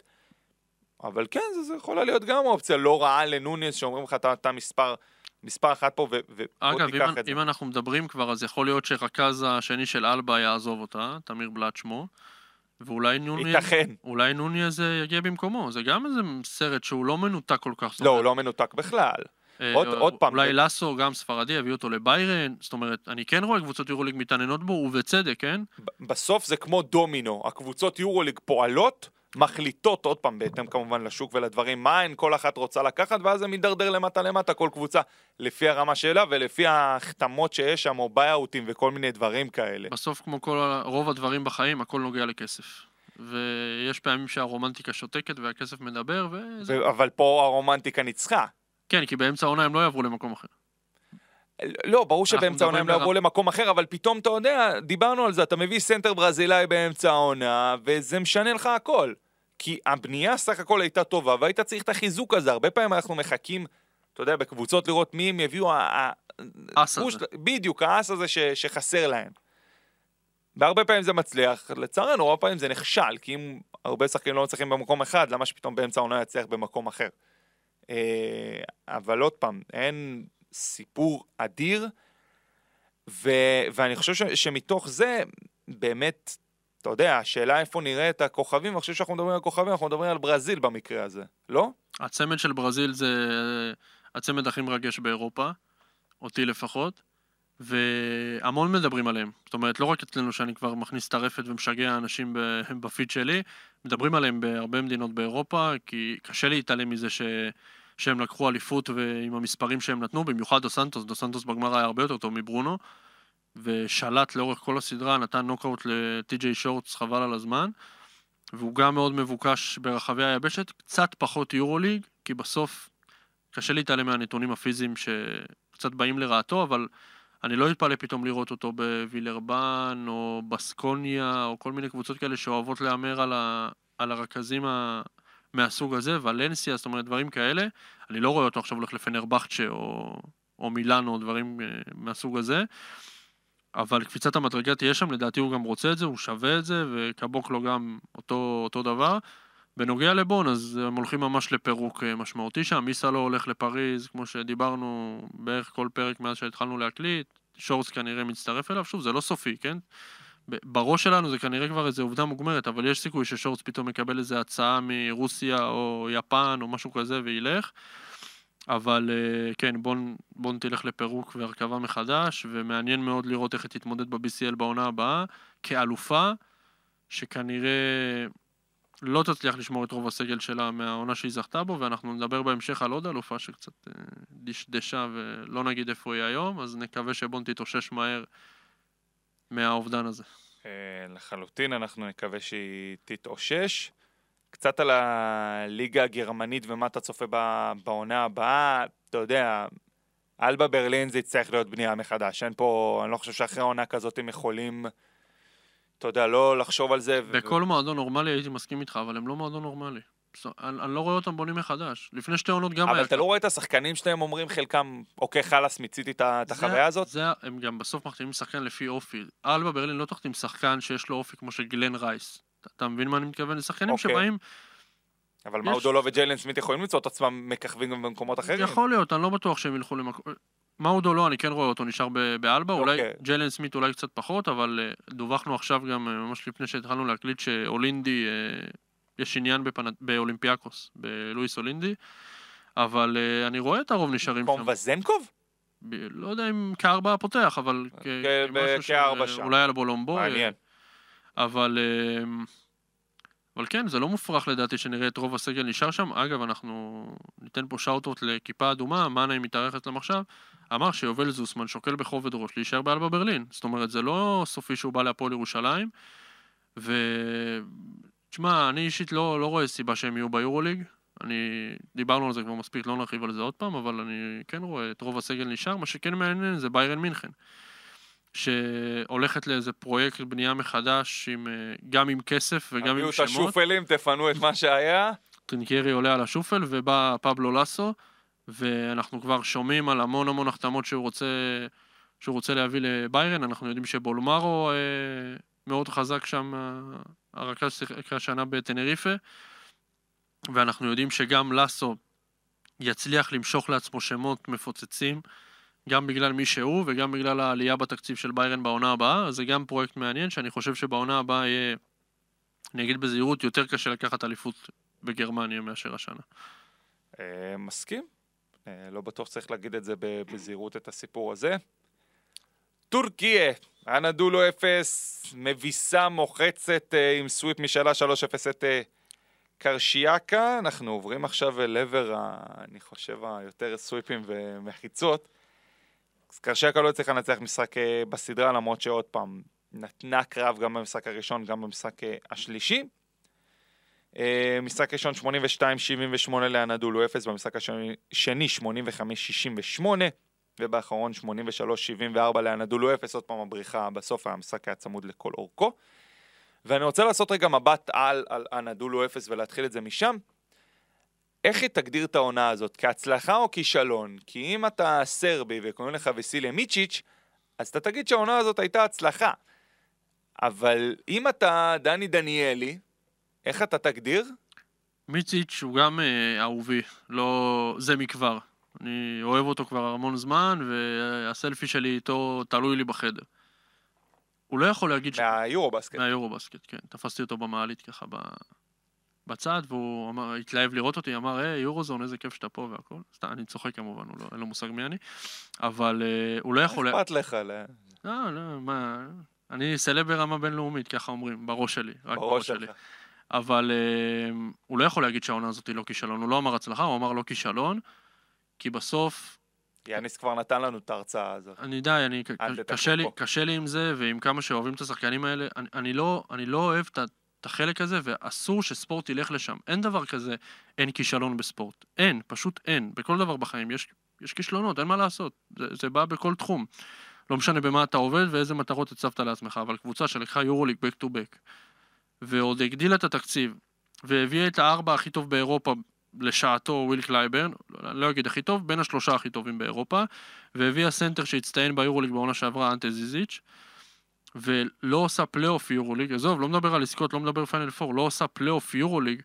אבל כן, זה, זה יכולה להיות גם אופציה לא רעה לנוניס, שאומרים לך, אתה, אתה מספר, מספר אחת פה, ו- ובוא אגב, תיקח אם, את זה. אם אנחנו מדברים כבר, אז יכול להיות שרכז השני של אלבה יעזוב אותה, תמיר בלאט שמו, ואולי נוני... ייתכן. אולי נוני הזה יגיע במקומו, זה גם איזה סרט שהוא לא מנותק כל כך. לא, הוא לא מנותק בכלל. אה, עוד- עוד פעם, אולי זה- לסו, גם ספרדי, יביא אותו לביירן, זאת אומרת, אני כן רואה קבוצות יורוליג מתעניינות בו, ובצדק, כן? בסוף זה כמו דומינו, הקבוצות יורוליג פועלות, מחליטות, עוד פעם, בהתאם כמובן לשוק ולדברים, מה הן כל אחת רוצה לקחת, ואז זה מידרדר למטה למטה, כל קבוצה, לפי הרמה שלה ולפי ההחתמות שיש שם, או ביי-אוטים וכל מיני דברים כאלה. בסוף, כמו כל רוב הדברים בחיים, הכל נוגע לכסף. ויש פעמים שהרומנטיקה שותקת והכסף מדבר, וזה... ו- אבל פה הרומנטיקה ניצחה. כן, כי באמצע העונה הם לא יעברו למקום אחר. לא, ברור שבאמצע העונה הם לא יעברו למקום אחר, אבל פתאום, אתה יודע, דיברנו על זה, אתה מביא סנטר ברזילאי באמצע העונה, וזה משנה לך הכל. כי הבנייה סך הכל הייתה טובה, והיית צריך את החיזוק הזה. הרבה פעמים אנחנו מחכים, אתה יודע, בקבוצות לראות מי הם יביאו, ה- ה- אס push- הזה. בדיוק, האס הזה ש, שחסר להם. והרבה פעמים זה מצליח, לצערנו, הרבה פעמים זה נכשל, כי אם הרבה שחקנים לא מצליחים במקום אחד, למה שפתאום באמצע העונה יצליח במקום אחר? אה, אבל עוד פעם, אין סיפור אדיר, ו, ואני חושב ש, שמתוך זה, באמת, אתה יודע, השאלה איפה נראה את הכוכבים, אני חושב שאנחנו מדברים על כוכבים, אנחנו מדברים על ברזיל במקרה הזה, לא? הצמד של ברזיל זה הצמד הכי מרגש באירופה, אותי לפחות, והמון מדברים עליהם. זאת אומרת, לא רק אצלנו שאני כבר מכניס טרפת ומשגע אנשים בפיד שלי, מדברים עליהם בהרבה מדינות באירופה, כי קשה להתעלם מזה ש... שהם לקחו אליפות ועם המספרים שהם נתנו, במיוחד דו סנטוס, דו סנטוס בגמר היה הרבה יותר טוב מברונו, ושלט לאורך כל הסדרה, נתן נוקאוט לטי.ג'יי שורטס, חבל על הזמן. והוא גם מאוד מבוקש ברחבי היבשת, קצת פחות יורוליג, כי בסוף קשה להתעלם מהנתונים הפיזיים שקצת באים לרעתו, אבל אני לא אתפלא פתאום לראות אותו בווילרבן, או בסקוניה, או כל מיני קבוצות כאלה שאוהבות להמר על, ה... על הרכזים ה... מהסוג הזה, ולנסיה, זאת אומרת, דברים כאלה. אני לא רואה אותו עכשיו הולך לפנרבכצ'ה, או, או מילאנו, או דברים אה, מהסוג הזה. אבל קפיצת המדרגה תהיה שם, לדעתי הוא גם רוצה את זה, הוא שווה את זה, וקבוקלו גם אותו, אותו דבר. בנוגע לבון, אז הם הולכים ממש לפירוק אה, משמעותי שם, מיסה לא הולך לפריז, כמו שדיברנו בערך כל פרק מאז שהתחלנו להקליט, שורס כנראה מצטרף אליו, שוב, זה לא סופי, כן? בראש שלנו זה כנראה כבר איזו עובדה מוגמרת, אבל יש סיכוי ששורס פתאום יקבל איזו הצעה מרוסיה או יפן או משהו כזה וילך. אבל אה, כן, בון, בון תלך לפירוק והרכבה מחדש, ומעניין מאוד לראות איך היא תתמודד ב-BCL בעונה הבאה, כאלופה, שכנראה לא תצליח לשמור את רוב הסגל שלה מהעונה שהיא זכתה בו, ואנחנו נדבר בהמשך על עוד אלופה שקצת אה, דשדשה ולא נגיד איפה היא היום, אז נקווה שבון תתאושש מהר מהאובדן הזה. אה, לחלוטין, אנחנו נקווה שהיא תתאושש. קצת על הליגה הגרמנית ומה אתה צופה בה- בעונה הבאה, אתה יודע, אלבה ברלין זה יצטרך להיות בנייה מחדש. אין פה, אני לא חושב שאחרי עונה כזאת הם יכולים, אתה יודע, לא לחשוב על זה. ו- בכל מועדון נורמלי הייתי מסכים איתך, אבל הם לא מועדון נורמלי. אני, אני לא רואה אותם בונים מחדש. לפני שתי עונות גם אבל היה אתה לא רואה את השחקנים שלהם אומרים חלקם, אוקיי, חלאס, מיציתי את החוויה הזאת? זה, הם גם בסוף מחתימים שחקן לפי אופי. אלבה ברלין לא תחתים שחקן שיש לו אופי כמו של גלן רייס. אתה, מבין מה אני מתכוון? שחקנים אוקיי. שבאים, אבל יש- מאודולו וג'יילן סמית יכולים למצוא את עצמם מככבים גם במקומות אחרים. יכול להיות, אני לא בטוח שהם ילכו למקום... מאודו לא, אני כן רואה אותו נשאר ב- באלבה, אולי אוקיי. ג'יילן סמית אולי קצת פחות, אבל אה, דווחנו עכשיו גם, אה, ממש לפני שהתחלנו להקליט, שאולינדי, אה, יש עניין בפנ... באולימפיאקוס, בלואיס אולינדי, אבל אני רואה את הרוב נשארים במקום שם. וזנקוב? ב- לא יודע אם כארבע פותח, אבל כמשהו ש-. אולי על הבולומבו. מעניין. אבל, אמ, אבל כן, זה לא מופרך לדעתי שנראה את רוב הסגל נשאר שם. אגב, אנחנו ניתן פה שאוטות לכיפה אדומה, מאנה מתארחת להם עכשיו. אמר שיובל זוסמן שוקל בכובד ראש להישאר באלבה ברלין. זאת אומרת, זה לא סופי שהוא בא להפועל ירושלים. ו... תשמע, אני אישית לא, לא רואה סיבה שהם יהיו ביורוליג. אני... דיברנו על זה כבר מספיק, לא נרחיב על זה עוד פעם, אבל אני כן רואה את רוב הסגל נשאר. מה שכן מעניין זה ביירן מינכן. שהולכת לאיזה פרויקט בנייה מחדש, עם, אה, גם עם כסף וגם הביאו עם את שמות. השופלים, תפנו את מה שהיה. טרינקיירי עולה על השופל ובא פבלו לאסו, ואנחנו כבר שומעים על המון המון החתמות שהוא רוצה, שהוא רוצה להביא לביירן. אנחנו יודעים שבולמרו אה, מאוד חזק שם, אה, הרכז שיחק השנה בטנריפה, ואנחנו יודעים שגם לסו יצליח למשוך לעצמו שמות מפוצצים. גם בגלל מי שהוא וגם בגלל העלייה בתקציב של ביירן בעונה הבאה, אז זה גם פרויקט מעניין שאני חושב שבעונה הבאה יהיה, אני אגיד בזהירות, יותר קשה לקחת אליפות בגרמניה מאשר השנה. אה, מסכים. אה, לא בטוח צריך להגיד את זה בזהירות, את הסיפור הזה. טורקיה, אנדולו 0, מביסה מוחצת אה, עם סוויפ משאלה 3-0 את קרשיאקה. אנחנו עוברים עכשיו אל עבר, אני חושב, היותר סוויפים ומחיצות. אז קרשיאקה לא הצליחה לנצח משחק אה, בסדרה, למרות שעוד פעם, נתנה קרב גם במשחק הראשון, גם במשחק אה, השלישי. אה, משחק ראשון 82-78 לאנדולו 0, במשחק השני 85-68, ובאחרון 83-74 לאנדולו 0, עוד פעם הבריחה בסוף, המשחק היה צמוד לכל אורכו. ואני רוצה לעשות רגע מבט על, על אנדולו 0 ולהתחיל את זה משם. איך היא תגדיר את העונה הזאת? כהצלחה או כישלון? כי אם אתה סרבי וקוראים לך וסילה מיצ'יץ', אז אתה תגיד שהעונה הזאת הייתה הצלחה. אבל אם אתה דני דניאלי, איך אתה תגדיר? מיציץ' הוא גם אה, אהובי, לא... זה מכבר. אני אוהב אותו כבר המון זמן, והסלפי שלי איתו תלוי לי בחדר. הוא לא יכול להגיד ש... מהיורו בסקט. מהיורו בסקט, כן. תפסתי אותו במעלית ככה ב... בצד, והוא אמר, התלהב לראות אותי, אמר, היי, יורוזון, איזה כיף שאתה פה והכל. סתם, אני צוחק כמובן, הוא לא, אין לו מושג מי אני. אבל אה, הוא לא יכול... אכפת לך, ל- לא, לא, מה... אני סלב ברמה בינלאומית, ככה אומרים, בראש שלי, רק בראש בראש שלי. אבל אה, הוא לא יכול להגיד שהעונה הזאת היא לא כישלון, הוא לא אמר הצלחה, הוא אמר לא כישלון, כי בסוף, יאניס כבר נתן לנו את ההרצאה הזאת. אני די, אני, קשה, לי. קשה לי עם זה, ועם כמה שאוהבים את השחקנים האלה, אני, אני, לא, אני לא אוהב את את החלק הזה, ואסור שספורט ילך לשם. אין דבר כזה, אין כישלון בספורט. אין, פשוט אין. בכל דבר בחיים יש, יש כישלונות, אין מה לעשות. זה, זה בא בכל תחום. לא משנה במה אתה עובד ואיזה מטרות הצבת לעצמך, אבל קבוצה שלקחה יורוליג back to back, ועוד הגדילה את התקציב, והביאה את הארבע הכי טוב באירופה לשעתו וויל קלייברן, לא אגיד הכי טוב, בין השלושה הכי טובים באירופה, והביאה סנטר שהצטיין ביורוליג בעונה שעברה, אנטה זיזיץ', ולא עושה פלייאוף יורוליג, עזוב, לא מדבר על לזכות, לא מדבר פיינל פור, לא עושה פלייאוף יורוליג,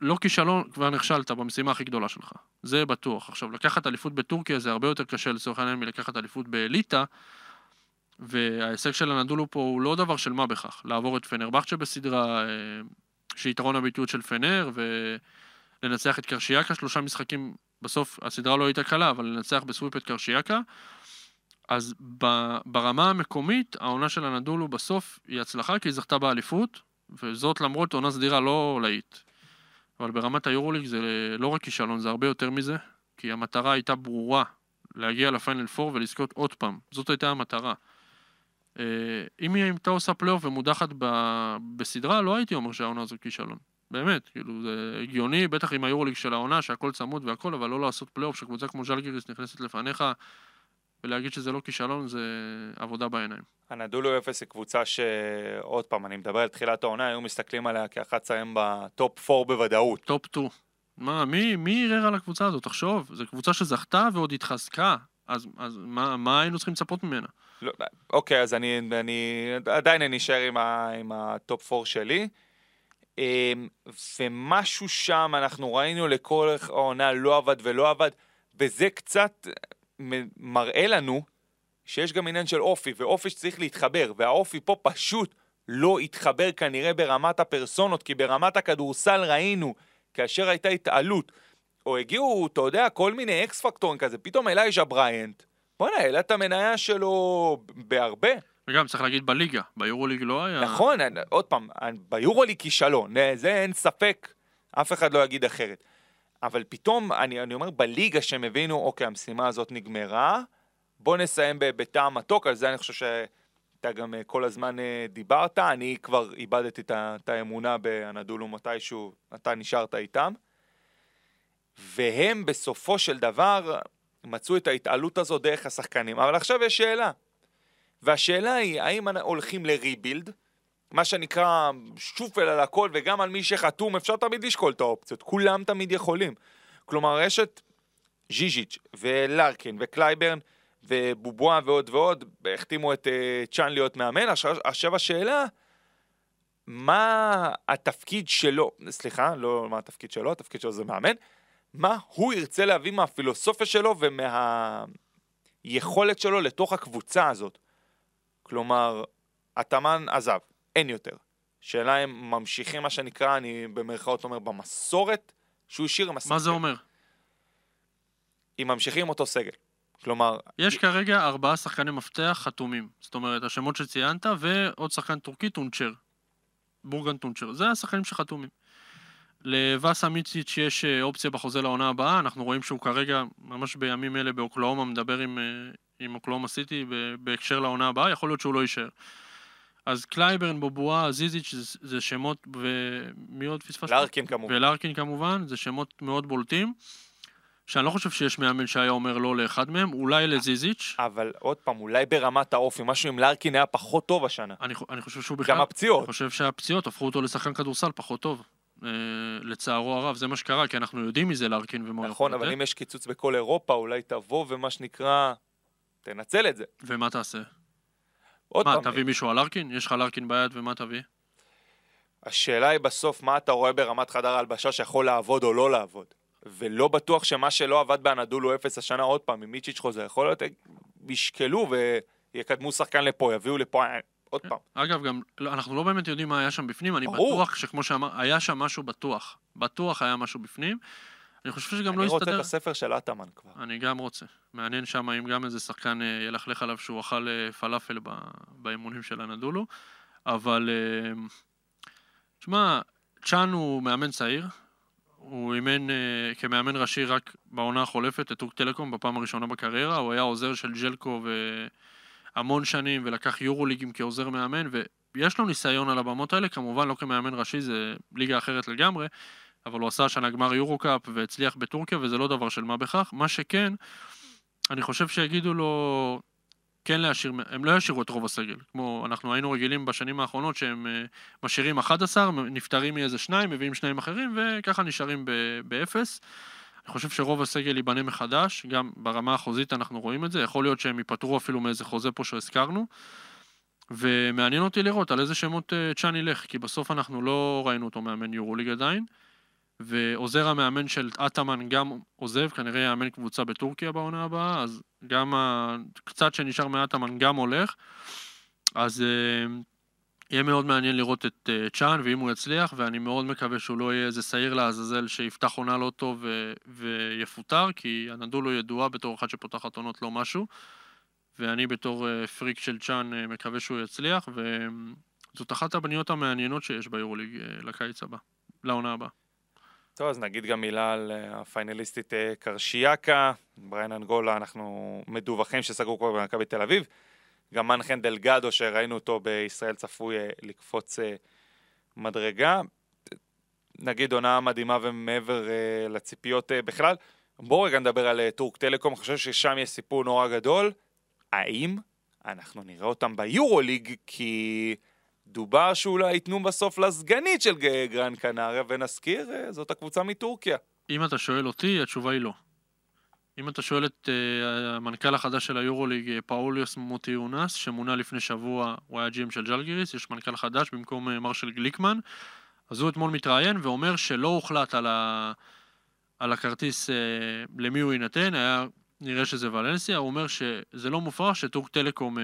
לא כישלון, כבר נכשלת במשימה הכי גדולה שלך. זה בטוח. עכשיו, לקחת אליפות בטורקיה זה הרבה יותר קשה לצורך העניין מלקחת אליפות באליטה, וההישג של הנדולו פה הוא לא דבר של מה בכך. לעבור את פנרבכצ'ה בסדרה, אה, שיתרון הביטיות של פנר, ולנצח את קרשיאקה, שלושה משחקים, בסוף הסדרה לא הייתה קלה, אבל לנצח בסוויפ את קרשיאקה. אז ב- ברמה המקומית, העונה של הנדולו בסוף היא הצלחה, כי היא זכתה באליפות, וזאת למרות עונה סדירה לא להיט. אבל ברמת היורוליג זה לא רק כישלון, זה הרבה יותר מזה, כי המטרה הייתה ברורה, להגיע לפיינל 4 ולזכות עוד פעם. זאת הייתה המטרה. אה, אם היא הייתה עושה פלייאוף ומודחת ב- בסדרה, לא הייתי אומר שהעונה הזו כישלון. באמת, כאילו, זה הגיוני, בטח עם היורוליג של העונה, שהכל צמוד והכל, אבל לא לעשות פלייאוף, שקבוצה כמו ז'לגיריס נכנסת לפניך, ולהגיד שזה לא כישלון, זה עבודה בעיניים. אנאדולו אפס היא קבוצה שעוד פעם, אני מדבר על תחילת העונה, היו מסתכלים עליה כאחת שתסיים בטופ 4 בוודאות. טופ 2. מה, מי, מי ערער על הקבוצה הזאת? תחשוב, זו קבוצה שזכתה ועוד התחזקה, אז, אז מה, מה היינו צריכים לצפות ממנה? לא, אוקיי, אז אני, אני עדיין אני אשאר עם, ה, עם הטופ 4 שלי. אמ, ומשהו שם אנחנו ראינו לכל העונה לא עבד ולא עבד, וזה קצת מראה לנו שיש גם עניין של אופי, ואופי שצריך להתחבר, והאופי פה פשוט לא התחבר כנראה ברמת הפרסונות, כי ברמת הכדורסל ראינו, כאשר הייתה התעלות, או הגיעו, אתה יודע, כל מיני X factor ים כזה, פתאום אלייז'ה בריינט, בוא'נה, העלה את המניה שלו בהרבה. וגם צריך להגיד בליגה, ביורוליג לא היה... נכון, עוד פעם, ביורוליג כישלון, זה אין ספק, אף אחד לא יגיד אחרת. אבל פתאום, אני, אני אומר, בליגה שהם הבינו, אוקיי, המשימה הזאת נגמרה, בוא נסיים בטעם מתוק, על זה אני חושב שאתה גם אה, כל הזמן אה, דיברת, אני כבר איבדתי את האמונה באנדולו מתישהו, אתה נשארת איתם. והם בסופו של דבר מצאו את ההתעלות הזו דרך השחקנים. אבל עכשיו יש שאלה. והשאלה היא, האם הולכים לריבילד, מה שנקרא שופל על הכל, וגם על מי שחתום, אפשר תמיד לשקול את האופציות, כולם תמיד יכולים. כלומר, יש את ז'יז'יץ' ולארקין וקלייברן ובובואה ועוד ועוד, החתימו את אה, צ'אן להיות מאמן. עכשיו, השאלה, מה התפקיד שלו, סליחה, לא מה התפקיד שלו, התפקיד שלו זה מאמן, מה הוא ירצה להביא מהפילוסופיה שלו ומהיכולת שלו לתוך הקבוצה הזאת. כלומר, התאמן עזב, אין יותר. שאלה אם ממשיכים מה שנקרא, אני במרכאות אומר, במסורת שהוא השאיר עם הסגל. מה זה אומר? אם ממשיכים אותו סגל. כלומר, יש כרגע ארבעה שחקני מפתח חתומים. זאת אומרת, השמות שציינת, ועוד שחקן טורקי, טונצ'ר. בורגן טונצ'ר. זה השחקנים שחתומים. לוואסה מיציץ' יש אה, אופציה בחוזה לעונה הבאה, אנחנו רואים שהוא כרגע, ממש בימים אלה באוקלאומה, מדבר עם, אה, עם אוקלהומה סיטי בהקשר לעונה הבאה, יכול להיות שהוא לא יישאר. אז קלייברן, בובואה, זיזיץ' זה, זה שמות, ומי עוד פספסתי? לארקין כמובן. ולארקין כמובן, זה שמות מאוד בולטים, שאני לא חושב שיש מאמן שהיה אומר לא לאחד מהם, אולי לזיזיץ'. אבל עוד פעם, אולי ברמת האופי, משהו עם לארקין היה פחות טוב השנה. אני, אני חושב שהוא בכלל... גם הפציעות. אני חושב שהפציעות הפכו אותו לשחקן כדורסל פחות טוב. אה, לצערו הרב, זה מה שקרה, כי אנחנו יודעים מי זה לארקין ומה נכון, אבל לתת. אם יש קיצוץ בכל אירופה, אולי תבוא ומה שנקרא, תנצל את זה. ומה תעשה? עוד מה, פעם, תביא מישהו על לארקין? יש לך לארקין ביד ומה תביא? השאלה היא בסוף, מה אתה רואה ברמת חדר ההלבשה שיכול לעבוד או לא לעבוד? ולא בטוח שמה שלא עבד באנדולו אפס השנה, עוד פעם, אם מיצ'יץ' חוזר, יכול להיות, ישקלו ויקדמו שחקן לפה, יביאו לפה, אה, עוד פעם. אגב, גם, לא, אנחנו לא באמת יודעים מה היה שם בפנים, אני ברור. בטוח שכמו שאמר, היה שם משהו בטוח. בטוח היה משהו בפנים. אני חושב שגם לא אני רוצה. את הספר של אטאמן כבר. אני גם רוצה. מעניין שם אם גם איזה שחקן אה, ילכלך עליו שהוא אכל אה, פלאפל באימונים של הנדולו. אבל, אה, תשמע, צ'אן הוא מאמן צעיר. הוא אימן כמאמן ראשי רק בעונה החולפת את טורק טלקום בפעם הראשונה בקריירה. הוא היה עוזר של ג'לקו המון שנים ולקח יורוליגים כעוזר מאמן ויש לו ניסיון על הבמות האלה, כמובן לא כמאמן ראשי, זה ליגה אחרת לגמרי. אבל הוא עשה השנה גמר יורו קאפ והצליח בטורקיה וזה לא דבר של מה בכך. מה שכן, אני חושב שיגידו לו כן להשאיר, הם לא ישאירו את רוב הסגל. כמו אנחנו היינו רגילים בשנים האחרונות שהם אה, משאירים 11, נפטרים מאיזה שניים, מביאים שניים אחרים וככה נשארים באפס. אני חושב שרוב הסגל ייבנה מחדש, גם ברמה החוזית אנחנו רואים את זה, יכול להיות שהם ייפטרו אפילו מאיזה חוזה פה שהזכרנו. ומעניין אותי לראות על איזה שמות אה, צ'אן ילך, כי בסוף אנחנו לא ראינו אותו מאמן יורוליג עדיין. ועוזר המאמן של אטאמן גם עוזב, כנראה יאמן קבוצה בטורקיה בעונה הבאה, אז גם הקצת שנשאר מאטאמן גם הולך. אז אה, יהיה מאוד מעניין לראות את אה, צ'אן, ואם הוא יצליח, ואני מאוד מקווה שהוא לא יהיה איזה שעיר לעזאזל שיפתח עונה לא טוב ויפוטר, כי הנדולו ידועה בתור אחד שפותחת עונות לא משהו, ואני בתור אה, פריק של צ'אן מקווה שהוא יצליח, וזאת אחת הבניות המעניינות שיש ביורוליג לקיץ הבא, לעונה הבאה. טוב, אז נגיד גם מילה על אה, הפיינליסטית אה, קרשיאקה, בריין אנגולה, אנחנו מדווחים שסגרו כבר במכבי תל אביב. גם מנחן דלגדו, שראינו אותו בישראל, צפוי אה, לקפוץ מדרגה. נגיד עונה מדהימה ומעבר לציפיות בכלל. בואו רגע נדבר על טורק טלקום, אני חושב ששם יש סיפור נורא גדול. האם אנחנו נראה אותם ביורוליג, כי דובר שאולי ייתנו בסוף לסגנית של גרן קנריה, ונזכיר, אה, זאת הקבוצה מטורקיה. אם אתה שואל אותי, התשובה היא לא. אם אתה שואל את uh, המנכ"ל החדש של היורוליג, אה, פאוליוס מוטיונס, שמונה לפני שבוע, הוא היה GM של ג'לגיריס, יש מנכ"ל חדש במקום uh, מרשל גליקמן, אז הוא אתמול מתראיין ואומר שלא הוחלט על, ה... על הכרטיס uh, למי הוא יינתן, היה נראה שזה ולנסיה, הוא אומר שזה לא מופרך שטורק טלקום uh,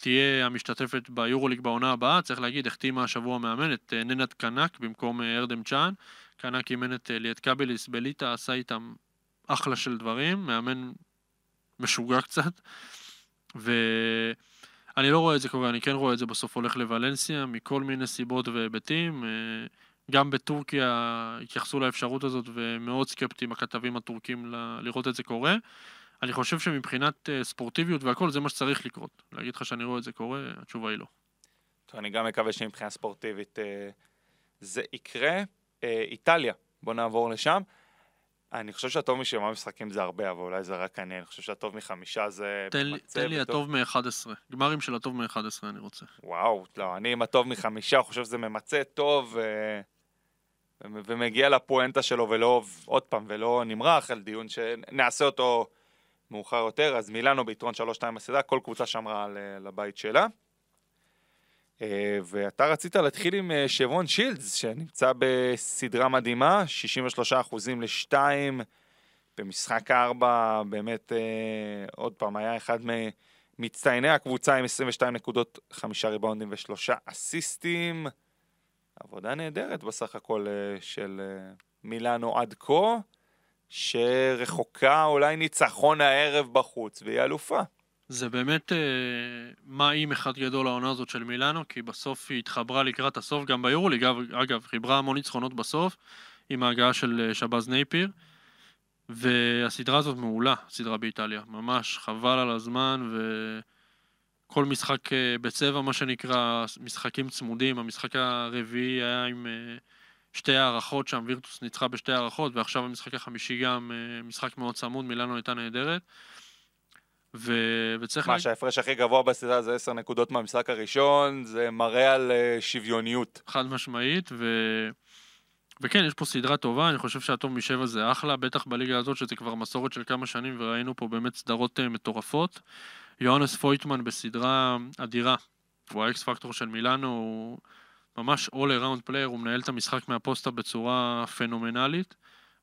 תהיה המשתתפת ביורוליג בעונה הבאה, צריך להגיד, החתימה השבוע מאמן את uh, ננת קנק במקום uh, ארדם צ'אן. קנק אימן את אה, ליאת קאבליס בליטא, עשה איתם אחלה של דברים, מאמן משוגע קצת, ואני לא רואה את זה קורה, אני כן רואה את זה בסוף הולך לוולנסיה, מכל מיני סיבות והיבטים. אה, גם בטורקיה התייחסו לאפשרות הזאת, ומאוד סקפטיים הכתבים הטורקים לראות את זה קורה. אני חושב שמבחינת אה, ספורטיביות והכל, זה מה שצריך לקרות. להגיד לך שאני רואה את זה קורה, התשובה היא לא. טוב, אני גם מקווה שמבחינה ספורטיבית אה, זה יקרה. אה, איטליה, בוא נעבור לשם. אני חושב שהטוב משבעה משחקים זה הרבה, אבל אולי זה רק אני. אני חושב שהטוב מחמישה זה... תן תן לי. הטוב מ-11. גמרים של הטוב מ-11 אני רוצה. וואו, לא, אני עם הטוב מחמישה, חושב שזה ממצה טוב, ו- ומגיע לפואנטה שלו, ולא, עוד פעם, ולא נמרח על דיון שנעשה אותו מאוחר יותר, אז מילאנו ביתרון 3-2 בסדרה, כל קבוצה שמרה על, אה, לבית שלה. אה, ואתה רצית להתחיל עם אה, שברון שילדס, שנמצא בסדרה מדהימה, 63% ל-2, במשחק 4, באמת, עוד פעם, היה אחד ממצטייני הקבוצה עם 22 נקודות, חמישה ריבאונדים ושלושה אסיסטים. עבודה נהדרת בסך הכל של מילאנו עד כה, שרחוקה אולי ניצחון הערב בחוץ, והיא אלופה. זה באמת אה, מה אם אחד גדול העונה הזאת של מילאנו, כי בסוף היא התחברה לקראת הסוף, גם ביורוליג, אגב, חיברה המון ניצחונות בסוף, עם ההגעה של אה, שבז נייפיר, והסדרה הזאת מעולה, סדרה באיטליה, ממש חבל על הזמן, וכל משחק אה, בצבע, מה שנקרא, משחקים צמודים, המשחק הרביעי היה עם אה, שתי הערכות שם, וירטוס ניצחה בשתי הערכות, ועכשיו המשחק החמישי גם אה, משחק מאוד צמוד, מילאנו הייתה נהדרת. ו... וצריך מה שההפרש הכי גבוה בסדרה זה 10 נקודות מהמשחק הראשון, זה מראה על אה, שוויוניות. חד משמעית, ו... וכן, יש פה סדרה טובה, אני חושב שהטוב משבע זה אחלה, בטח בליגה הזאת שזה כבר מסורת של כמה שנים וראינו פה באמת סדרות uh, מטורפות. יוהנס פויטמן בסדרה אדירה, הוא האקס פקטור של מילאנו, הוא ממש all around player, הוא מנהל את המשחק מהפוסטה בצורה פנומנלית,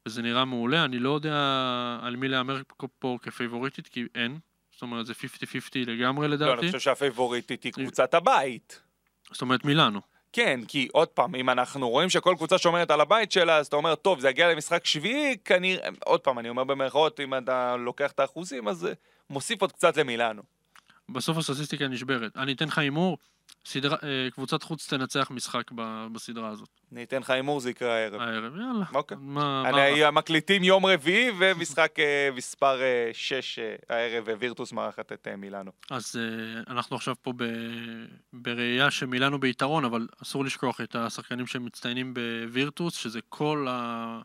וזה נראה מעולה, אני לא יודע על מי להמר פה כפייבוריטית, כי אין, זאת אומרת זה 50-50 לגמרי לא, אני לדעתי, חושב שהפייבוריטית היא קבוצת הבית. זאת אומרת מילאנו. כן, כי עוד פעם, אם אנחנו רואים שכל קבוצה שומרת על הבית שלה, אז אתה אומר, טוב, זה יגיע למשחק שביעי, כנראה, עוד פעם, אני אומר במרכאות, אם אתה לוקח את האחוזים, אז מוסיף עוד קצת למילאנו. בסוף הסטטיסטיקה נשברת. אני אתן לך הימור, סדרה- אה, קבוצת חוץ תנצח משחק בסדרה הזאת, אני אתן לך הימור, זה יקרה הערב. הערב, יאללה. אוקיי. מה, מה, אני מקליטים יום רביעי, ומשחק אה, מספר 6 הערב, וירטוס מארחת את אה, מילאנו. אז אה, אנחנו עכשיו פה ב... בראייה שמילאנו ביתרון, אבל אסור לשכוח את השחקנים שמצטיינים בווירטוס, שזה כל ה...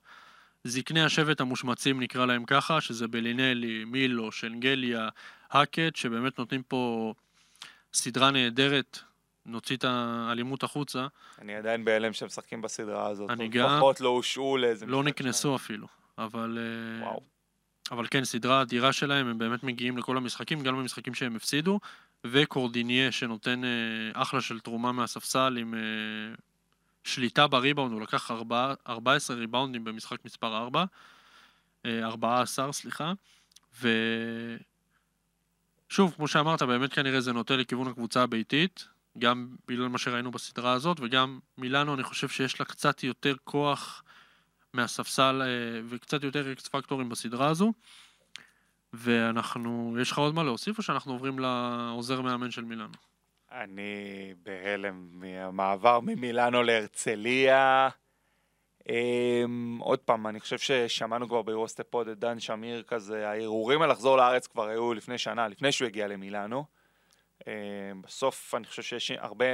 זקני השבט המושמצים נקרא להם ככה, שזה בלינלי, מילו, שנגליה, האקט, שבאמת נותנים פה סדרה נהדרת, נוציא את האלימות החוצה, אני עדיין בהלם שהם משחקים בסדרה הזאת. אני גם. לפחות לא הושעו לאיזה לא נקנסו אפילו, אבל... אה. וואו. אבל כן, סדרה אדירה שלהם, הם באמת מגיעים לכל המשחקים, גם במשחקים שהם הפסידו, וקורדיניה שנותן אה, אחלה של תרומה מהספסל עם אה, שליטה בריבאונד, הוא לקח ארבע, 14 ריבאונדים במשחק מספר 4, אה, 14, סליחה, ושוב, כמו שאמרת, באמת כנראה זה נוטה לכיוון הקבוצה הביתית, גם בגלל מה שראינו בסדרה הזאת, וגם מילאנו, אני חושב שיש לה קצת יותר כוח מהספסל אה, וקצת יותר אקס פקטורים בסדרה הזו. ואנחנו, יש לך עוד מה להוסיף או שאנחנו עוברים לעוזר מאמן של מילאנו? אני בהלם מהמעבר ממילאנו להרצליה. אמ, עוד פעם, אני חושב ששמענו כבר ביורוסטפוד את דן שמיר כזה, הערעורים על לחזור לארץ כבר היו לפני שנה, לפני שהוא הגיע למילאנו. אמ, בסוף אני חושב שיש הרבה,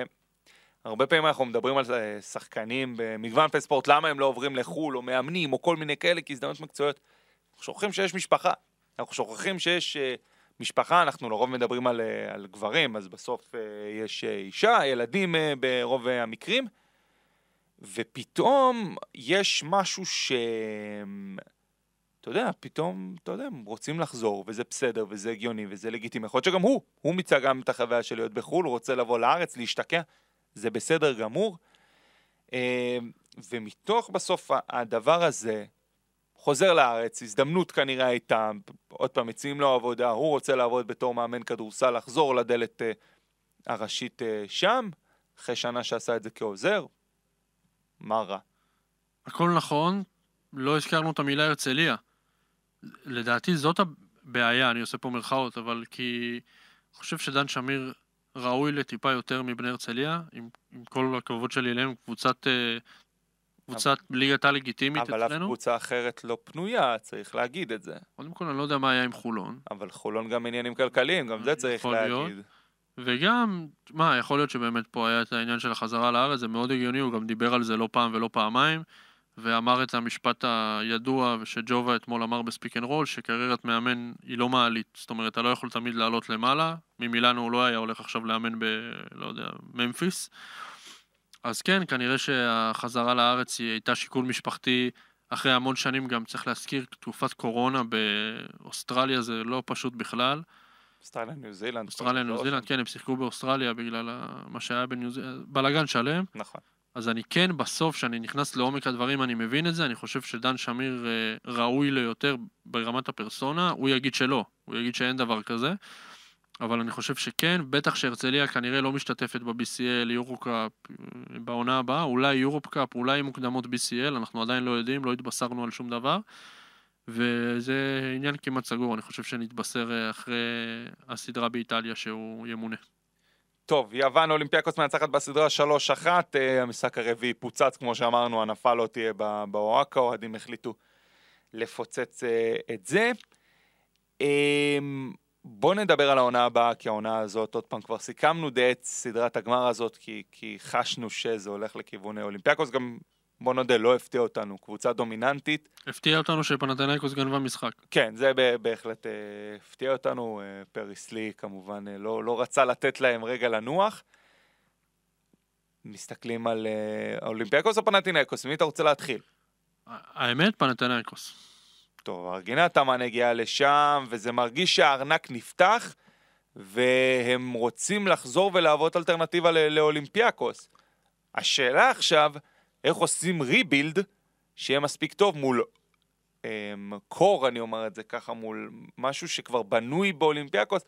הרבה פעמים אנחנו מדברים על אה, שחקנים במגוון פי ספורט, למה הם לא עוברים לחו"ל או מאמנים או כל מיני כאלה כהזדמנות מקצועיות. אנחנו שוכחים שיש משפחה, אנחנו שוכחים שיש אה, משפחה, אנחנו לרוב מדברים על, אה, על גברים, אז בסוף אה, יש אה, אישה, ילדים אה, ברוב אה, המקרים, ופתאום יש משהו ש... אתה יודע, פתאום, אתה יודע, הם רוצים לחזור, וזה בסדר, וזה הגיוני, וזה לגיטימי. יכול להיות שגם הוא, הוא מיצה גם את החוויה של להיות בחו"ל, הוא רוצה לבוא לארץ, להשתקע, זה בסדר גמור. אה, ומתוך בסוף הדבר הזה, חוזר לארץ, הזדמנות כנראה הייתה, עוד פעם, מציעים לו עבודה, הוא רוצה לעבוד בתור מאמן כדורסל, לחזור לדלת אה, הראשית אה, שם, אחרי שנה שעשה את זה כעוזר, מה רע? הכל נכון, לא הזכרנו את המילה הרצליה. לדעתי זאת הבעיה, אני עושה פה מירכאות, אבל כי אני חושב שדן שמיר ראוי לטיפה יותר מבני הרצליה, עם, עם כל הכבוד שלי אליהם, קבוצת, אה, קבוצת ליגת העל לגיטימית אבל אף אצלנו. קבוצה אחרת לא פנויה, צריך להגיד את זה. קודם כל, אני לא יודע מה היה עם חולון. אבל חולון גם עניינים כלכליים, גם זה צריך יכול להיות. להגיד. וגם, מה, יכול להיות שבאמת פה היה את העניין של החזרה לארץ, זה מאוד הגיוני, הוא גם דיבר על זה לא פעם ולא פעמיים, ואמר את המשפט הידוע שג'ובה אתמול אמר בספיק אנד רול, שקריירת מאמן היא לא מעלית, זאת אומרת, אתה לא יכול תמיד לעלות למעלה, ממילאנו הוא לא היה הולך עכשיו לאמן ב... לא יודע, ממפיס. אז כן, כנראה שהחזרה לארץ היא הייתה שיקול משפחתי אחרי המון שנים, גם צריך להזכיר, תקופת קורונה באוסטרליה זה לא פשוט בכלל. אוסטרליה, ניו זילנד. אוסטרליה, ניו זה זילנד, לא כן, הם שיחקו באוסטרליה בגלל מה שהיה בניו זילנד, בלאגן שלם. נכון. אז אני כן, בסוף, כשאני נכנס לעומק הדברים, אני מבין את זה, אני חושב שדן שמיר אה, ראוי ליותר ברמת הפרסונה, הוא יגיד שלא, הוא יגיד שאין דבר כזה, אבל אני חושב שכן, בטח שהרצליה כנראה לא משתתפת ב-BCL, יורו-קאפ אה, בעונה הבאה, אולי יורופ-קאפ, אולי מוקדמות BCL, אנחנו עדיין לא יודעים, לא התבשרנו על שום דבר, וזה עניין כמעט סגור, אני חושב שנתבשר אה, אחרי הסדרה באיטליה שהוא ימונה. טוב, יוון אולימפיאקוס מנצחת בסדרה 3-1, אה, המשחק הרביעי פוצץ, כמו שאמרנו, הנפה לא תהיה ב- באואקה, האוהדים החליטו לפוצץ אה, את זה. אה, בואו נדבר על העונה הבאה, כי העונה הזאת, עוד פעם, כבר סיכמנו די את סדרת הגמר הזאת, כי, כי חשנו שזה הולך לכיוון אולימפיאקוס, גם, בוא נודה, לא הפתיע אותנו, קבוצה דומיננטית. הפתיע אותנו שפנאתינייקוס גנבה משחק. כן, זה בהחלט אה, הפתיע אותנו. אה, פריס לי כמובן אה, לא, לא רצה לתת להם רגע לנוח. מסתכלים על אולימפיאקוס או פנאתינייקוס? מי אתה רוצה להתחיל? האמת, פנאתינייקוס. טוב, ארגין אטמן הגיעה לשם, וזה מרגיש שהארנק נפתח, והם רוצים לחזור ולהוות אלטרנטיבה לאולימפיאקוס. השאלה עכשיו, איך עושים rebuild שיהיה מספיק טוב מול אמ, core, אני אומר את זה ככה, מול משהו שכבר בנוי באולימפיאקוס,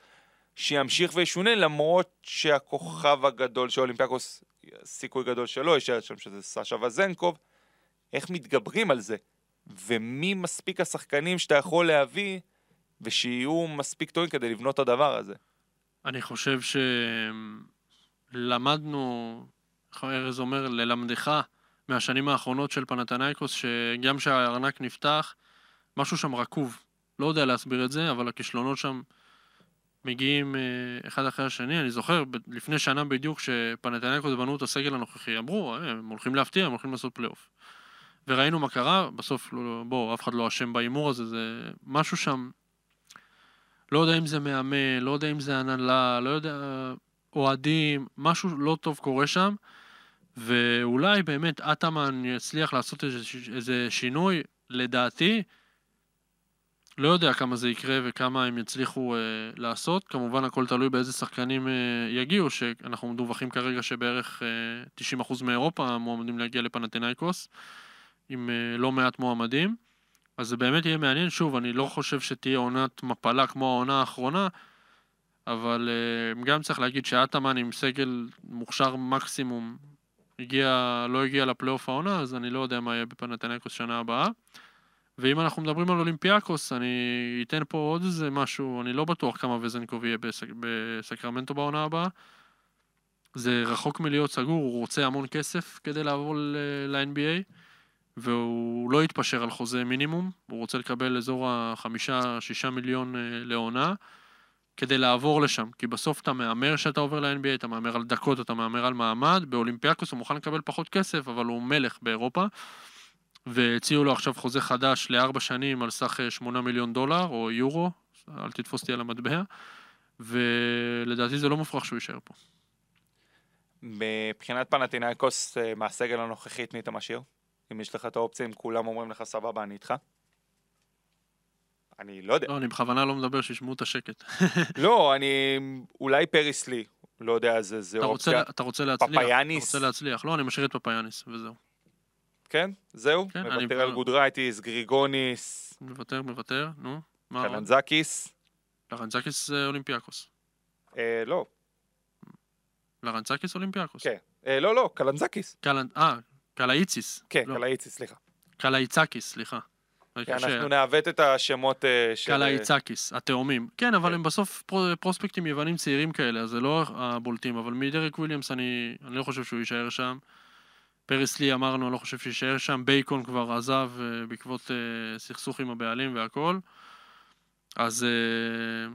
שימשיך וישונה, למרות שהכוכב הגדול של אולימפיאקוס, סיכוי גדול שלא יישאר שם, שזה סשה וזנקוב, איך מתגברים על זה? ומי מספיק השחקנים שאתה יכול להביא, ושיהיו מספיק טובים כדי לבנות את הדבר הזה. אני חושב שלמדנו, איך ארז אומר, ללמדך מהשנים האחרונות של פנתנייקוס, שגם שהארנק נפתח, משהו שם רקוב. לא יודע להסביר את זה, אבל הכישלונות שם מגיעים אה, אחד אחרי השני. אני זוכר, לפני שנה בדיוק, שפנתנייקוס בנו את הסגל הנוכחי, אמרו, "אה, הם הולכים להפתיע, הם הולכים לעשות פלייאוף. וראינו מה קרה, בסוף, לא, בוא, אף אחד לא אשם בהימור הזה, זה משהו שם, לא יודע אם זה מאמן, לא יודע אם זה הנהלה, לא יודע, אוהדים, משהו לא טוב קורה שם, ואולי באמת אטאמן יצליח לעשות איזה, איזה שינוי, לדעתי, לא יודע כמה זה יקרה וכמה הם יצליחו אה, לעשות, כמובן הכל תלוי באיזה שחקנים אה, יגיעו, שאנחנו מדווחים כרגע שבערך אה, 90% מאירופה מועמדים להגיע לפנתנאיקוס, עם אה, לא מעט מועמדים. אז זה באמת יהיה מעניין. שוב, אני לא חושב שתהיה עונת מפלה כמו העונה האחרונה, אבל uh, גם צריך להגיד שאטאמן עם סגל מוכשר מקסימום הגיע, לא הגיע לפלייאוף העונה, אז אני לא יודע מה יהיה בפנתנקוס שנה הבאה. ואם אנחנו מדברים על אולימפיאקוס, אני אתן פה עוד איזה משהו, אני לא בטוח כמה וזנקוב יהיה בסק, בסקרמנטו בעונה הבאה. זה רחוק מלהיות סגור, הוא רוצה המון כסף כדי לעבור ל-NBA. והוא לא יתפשר על חוזה מינימום, הוא רוצה לקבל אזור החמישה-שישה מיליון אה, לעונה, כדי לעבור לשם, כי בסוף אתה מהמר שאתה עובר ל-NBA, אתה מהמר על דקות, אתה מהמר על מעמד, באולימפיאקוס הוא מוכן לקבל פחות כסף, אבל הוא מלך באירופה, והציעו לו עכשיו חוזה חדש לארבע שנים על סך אה, שמונה מיליון דולר, או יורו, אל תתפוס אותי על המטבע, ולדעתי זה לא מופרך שהוא יישאר פה. מבחינת פנטינאיקוס, אה, מהסגל הנוכחי, את מי אתה משאיר? אם יש לך את האופציה, אם כולם אומרים לך סבבה, אני איתך? אני לא יודע. לא, אני בכוונה לא מדבר, שישמעו את השקט. לא, אני... אולי פריס לי. לא יודע, זה, זה אתה אופציה. רוצה, אתה רוצה להצליח, פפאיאניס. אתה רוצה להצליח. לא, אני משאיר את פפאיאניס, וזהו. כן? זהו? כן, אני- מוותר על גודרייטיס, גריגוניס, מוותר, מוותר, נו. קלנזקיס. לרנצקיס זה אולימפיאקוס. אה, לא, לרנצקיס אולימפיאקוס. כן. אה, לא, לא, קלנזקיס. קלנ... אה, קלאיציס. כן, לא. קלאיציס, סליחה. קלאיצקיס, סליחה. כן, אנחנו נעוות את השמות אה, של... קלאיצקיס, התאומים. כן, אבל הם בסוף פרו- פרוספקטים יוונים צעירים כאלה, אז זה לא הבולטים, אבל מדרק וויליאמס אני, אני לא חושב שהוא יישאר שם. פריס לי אמרנו, אני לא חושב שיישאר שם. בייקון כבר עזב אה, בעקבות אה, סכסוך עם הבעלים והכל. אז אה,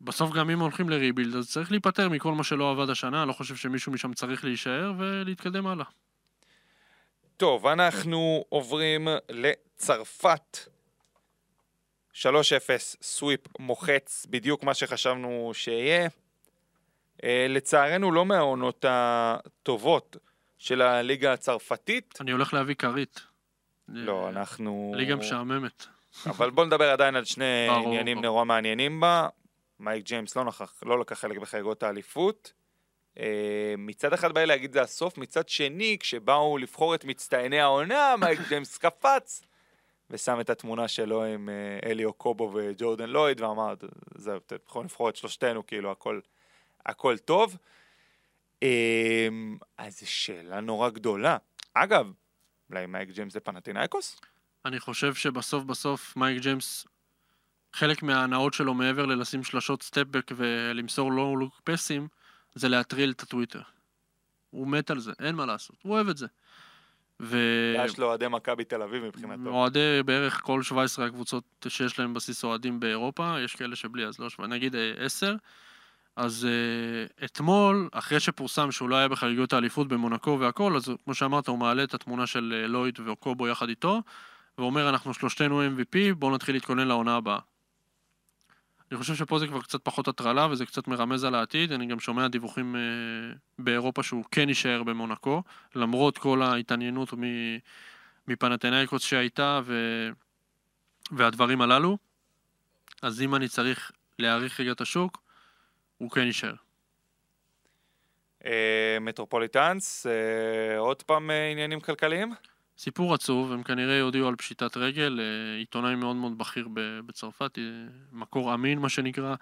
בסוף גם אם הולכים לריבילד, אז צריך להיפטר מכל מה שלא עבד השנה, אני לא חושב שמישהו משם צריך להישאר ולהתקדם הלאה. טוב, אנחנו עוברים לצרפת. 3-0, סוויפ מוחץ, בדיוק מה שחשבנו שיהיה. אה, לצערנו לא מהעונות הטובות של הליגה הצרפתית. אני הולך להביא כרית. לא, אה, אנחנו... ליגה משעממת. אבל בוא נדבר עדיין על שני עניינים. נורא מעניינים בה. מייק ג'יימס לא, נכח, לא לקח חלק בחגיגות האליפות. אה, מצד אחד בא לי להגיד זה הסוף, מצד שני, כשבאו לבחור את מצטייני העונה, מייק ג'יימס קפץ ושם את התמונה שלו עם אה, אליו קובו וג'ורדן לויד ואמר, זהו, אתם יכולים לבחור את שלושתנו, כאילו הכל, הכל טוב. אה, אז זו שאלה נורא גדולה. אגב, אולי מייק ג'יימס זה פנאתינייקוס? אני חושב שבסוף בסוף מייק ג'יימס, חלק מההנאות שלו מעבר לשים שלשות stepback ולמסור לא לוק פסים, זה להטריל את הטוויטר. הוא מת על זה, אין מה לעשות, הוא אוהב את זה. ו... יש לו אוהדי מכבי תל אביב מבחינתו. אוהדי בערך כל 17 הקבוצות שיש להם בסיס אוהדים באירופה, יש כאלה שבלי, אז לא שבע, נגיד אה, 10. אז uh, אתמול, אחרי שפורסם שהוא לא היה בחגיגות האליפות במונקו והכל, אז כמו שאמרת, הוא מעלה את התמונה של uh, לויד ואוקובו יחד איתו, ואומר, אנחנו שלושתנו MVP, בואו נתחיל להתכונן לעונה הבאה. אני חושב שפה זה כבר קצת פחות הטרלה, וזה קצת מרמז על העתיד. אני גם שומע דיווחים uh, באירופה שהוא כן יישאר במונקו, למרות כל ההתעניינות מפנתנאיקוס שהייתה, ו... והדברים הללו. אז אם אני צריך להעריך רגע את השוק, הוא כן יישאר. אה, מטרופוליטנס, אה, עוד פעם אה, עניינים כלכליים? סיפור עצוב, הם כנראה יודיעו על פשיטת רגל, אה, עיתונאי מאוד מאוד בכיר בצרפת, אה, מקור אמין מה שנקרא,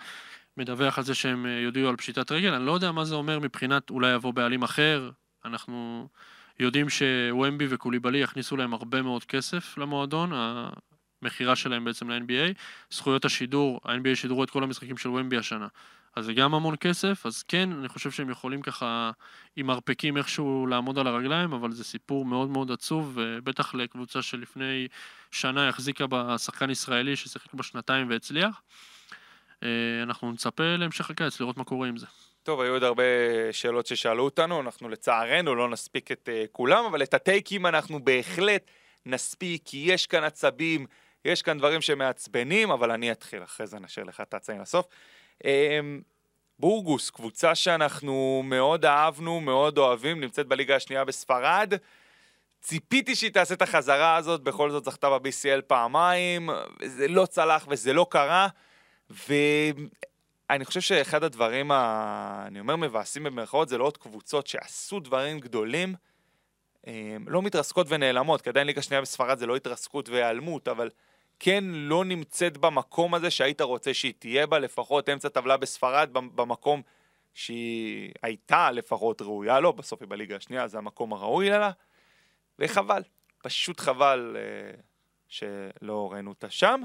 מדווח על זה שהם אה, יודיעו על פשיטת רגל, אני לא יודע מה זה אומר מבחינת אולי יבוא בעלים אחר, אנחנו יודעים שוומבי וקוליבלי יכניסו להם הרבה מאוד כסף למועדון, המכירה שלהם בעצם ל-NBA, זכויות השידור, ה-NBA שידרו את כל המשחקים של וומבי השנה. אז זה גם המון כסף, אז כן, אני חושב שהם יכולים ככה עם מרפקים איכשהו לעמוד על הרגליים, אבל זה סיפור מאוד מאוד עצוב, ובטח לקבוצה שלפני שנה החזיקה בשחקן ישראלי ששיחק בה שנתיים והצליח. אה, אנחנו נצפה להמשך הקיץ, לראות מה קורה עם זה. טוב, היו עוד הרבה שאלות ששאלו אותנו, אנחנו לצערנו לא נספיק את uh, כולם, אבל את הטייקים אנחנו בהחלט נספיק, כי יש כאן עצבים, יש כאן דברים שמעצבנים, אבל אני אתחיל, אחרי זה נשאיר לך את העצבים לסוף. Um, בורגוס, קבוצה שאנחנו מאוד אהבנו, מאוד אוהבים, נמצאת בליגה השנייה בספרד. ציפיתי שהיא תעשה את החזרה הזאת, בכל זאת זכתה ב-BCL פעמיים, וזה לא צלח וזה לא קרה, ואני חושב שאחד הדברים, ה... אני אומר מבאסים במרכאות, זה לא עוד קבוצות שעשו דברים גדולים, הם לא מתרסקות ונעלמות, כי עדיין ליגה שנייה בספרד זה לא התרסקות והיעלמות, אבל כן לא נמצאת במקום הזה שהיית רוצה שהיא תהיה בה, לפחות אמצע טבלה בספרד, במקום שהיא הייתה לפחות ראויה לו, בסוף היא בליגה השנייה, זה המקום הראוי לה, וחבל, פשוט חבל אה, שלא ראינו אותה שם.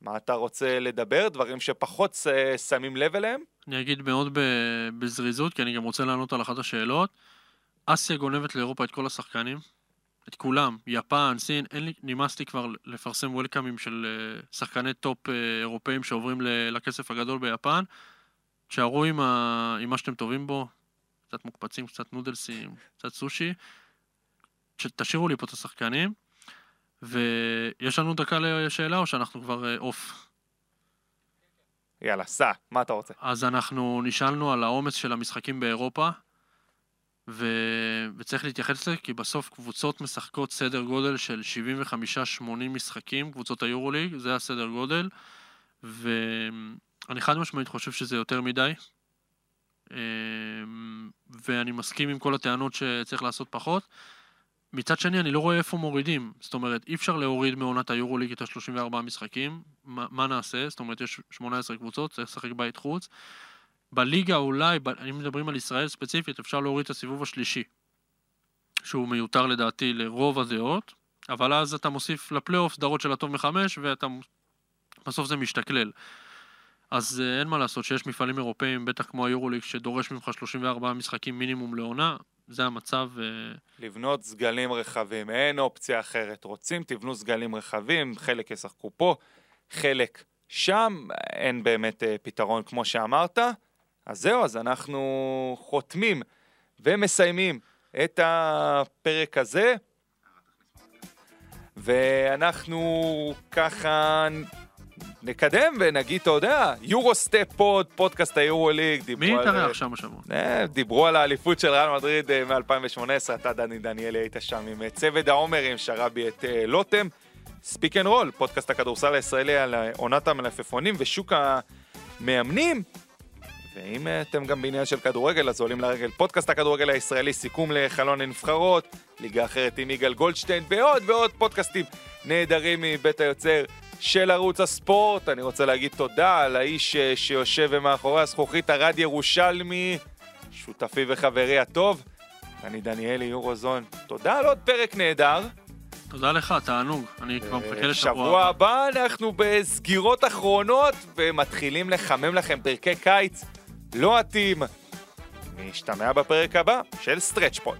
מה אתה רוצה לדבר? דברים שפחות ש- שמים לב אליהם? אני אגיד מאוד בזריזות, כי אני גם רוצה לענות על אחת השאלות. אסיה גונבת לאירופה את כל השחקנים, את כולם, יפן, סין, אין לי, נמאס לי כבר לפרסם וולקאמים של אה, שחקני טופ אה, אירופאים שעוברים לכסף הגדול ביפן. תשארו עם, ה- עם מה שאתם טובים בו, קצת מוקפצים, קצת נודלסים, קצת סושי. תשאירו לי פה את השחקנים. ויש לנו דקה לשאלה או שאנחנו כבר אה, אוף? יאללה, סע, מה אתה רוצה? אז אנחנו נשאלנו על העומס של המשחקים באירופה, ו... וצריך להתייחס לזה, כי בסוף קבוצות משחקות סדר גודל של 75-80 משחקים, קבוצות היורוליג, זה הסדר גודל, ואני חד משמעית חושב שזה יותר מדי, אמ, ואני מסכים עם כל הטענות שצריך לעשות פחות. מצד שני, אני לא רואה איפה מורידים. זאת אומרת, אי אפשר להוריד מעונת היורוליג את ה-34 משחקים. מה, מה נעשה? זאת אומרת, יש 18 קבוצות, צריך לשחק בית חוץ. בליגה אולי, ב- אם מדברים על ישראל ספציפית, אפשר להוריד את הסיבוב השלישי, שהוא מיותר לדעתי לרוב הדעות. אבל אז אתה מוסיף לפלייאוף סדרות של הטוב מחמש, ואתה... בסוף זה משתכלל. אז אה, אין מה לעשות שיש מפעלים אירופאים, בטח כמו היורוליג, שדורש ממך 34 משחקים מינימום לעונה, זה המצב. אה, לבנות סגלים רחבים, אין אופציה אחרת. רוצים, תבנו סגלים רחבים, חלק ישחקו פה, חלק שם, אין באמת אה, פתרון כמו שאמרת. אז זהו, אז אנחנו חותמים ומסיימים את הפרק הזה, ואנחנו ככה נקדם ונגיד, אתה יודע, Euro Step Pod, פודקאסט היורו ליג. מי התארח שם השבוע? אה, דיברו על האליפות של ריאל מדריד אה, מ-2018, אתה דני דניאלי היית שם עם אה, צוות העומרים, שרבי את לוטם. Speak and Roll, פודקאסט הכדורסל הישראלי על עונת המלפפונים ושוק המאמנים. ואם אתם גם בעניין של כדורגל, אז עולים לרגל פודקאסט הכדורגל הישראלי, סיכום לחלון הנבחרות, ליגה אחרת עם יגאל גולדשטיין, ועוד ועוד פודקאסטים נהדרים מבית היוצר של ערוץ הספורט. אני רוצה להגיד תודה על האיש אה, שיושב מאחורי הזכוכית, ארד ירושלמי, שותפי וחברי הטוב. אני דניאלי יורוזון. תודה על עוד פרק נהדר. תודה לך, תענוג. אני כבר מחכה לשבוע שבוע הבא אנחנו בסגירות אחרונות ומתחילים לחמם לכם פרקי קיץ לוהטים. נשתמע בפרק הבא של Stretch Pod.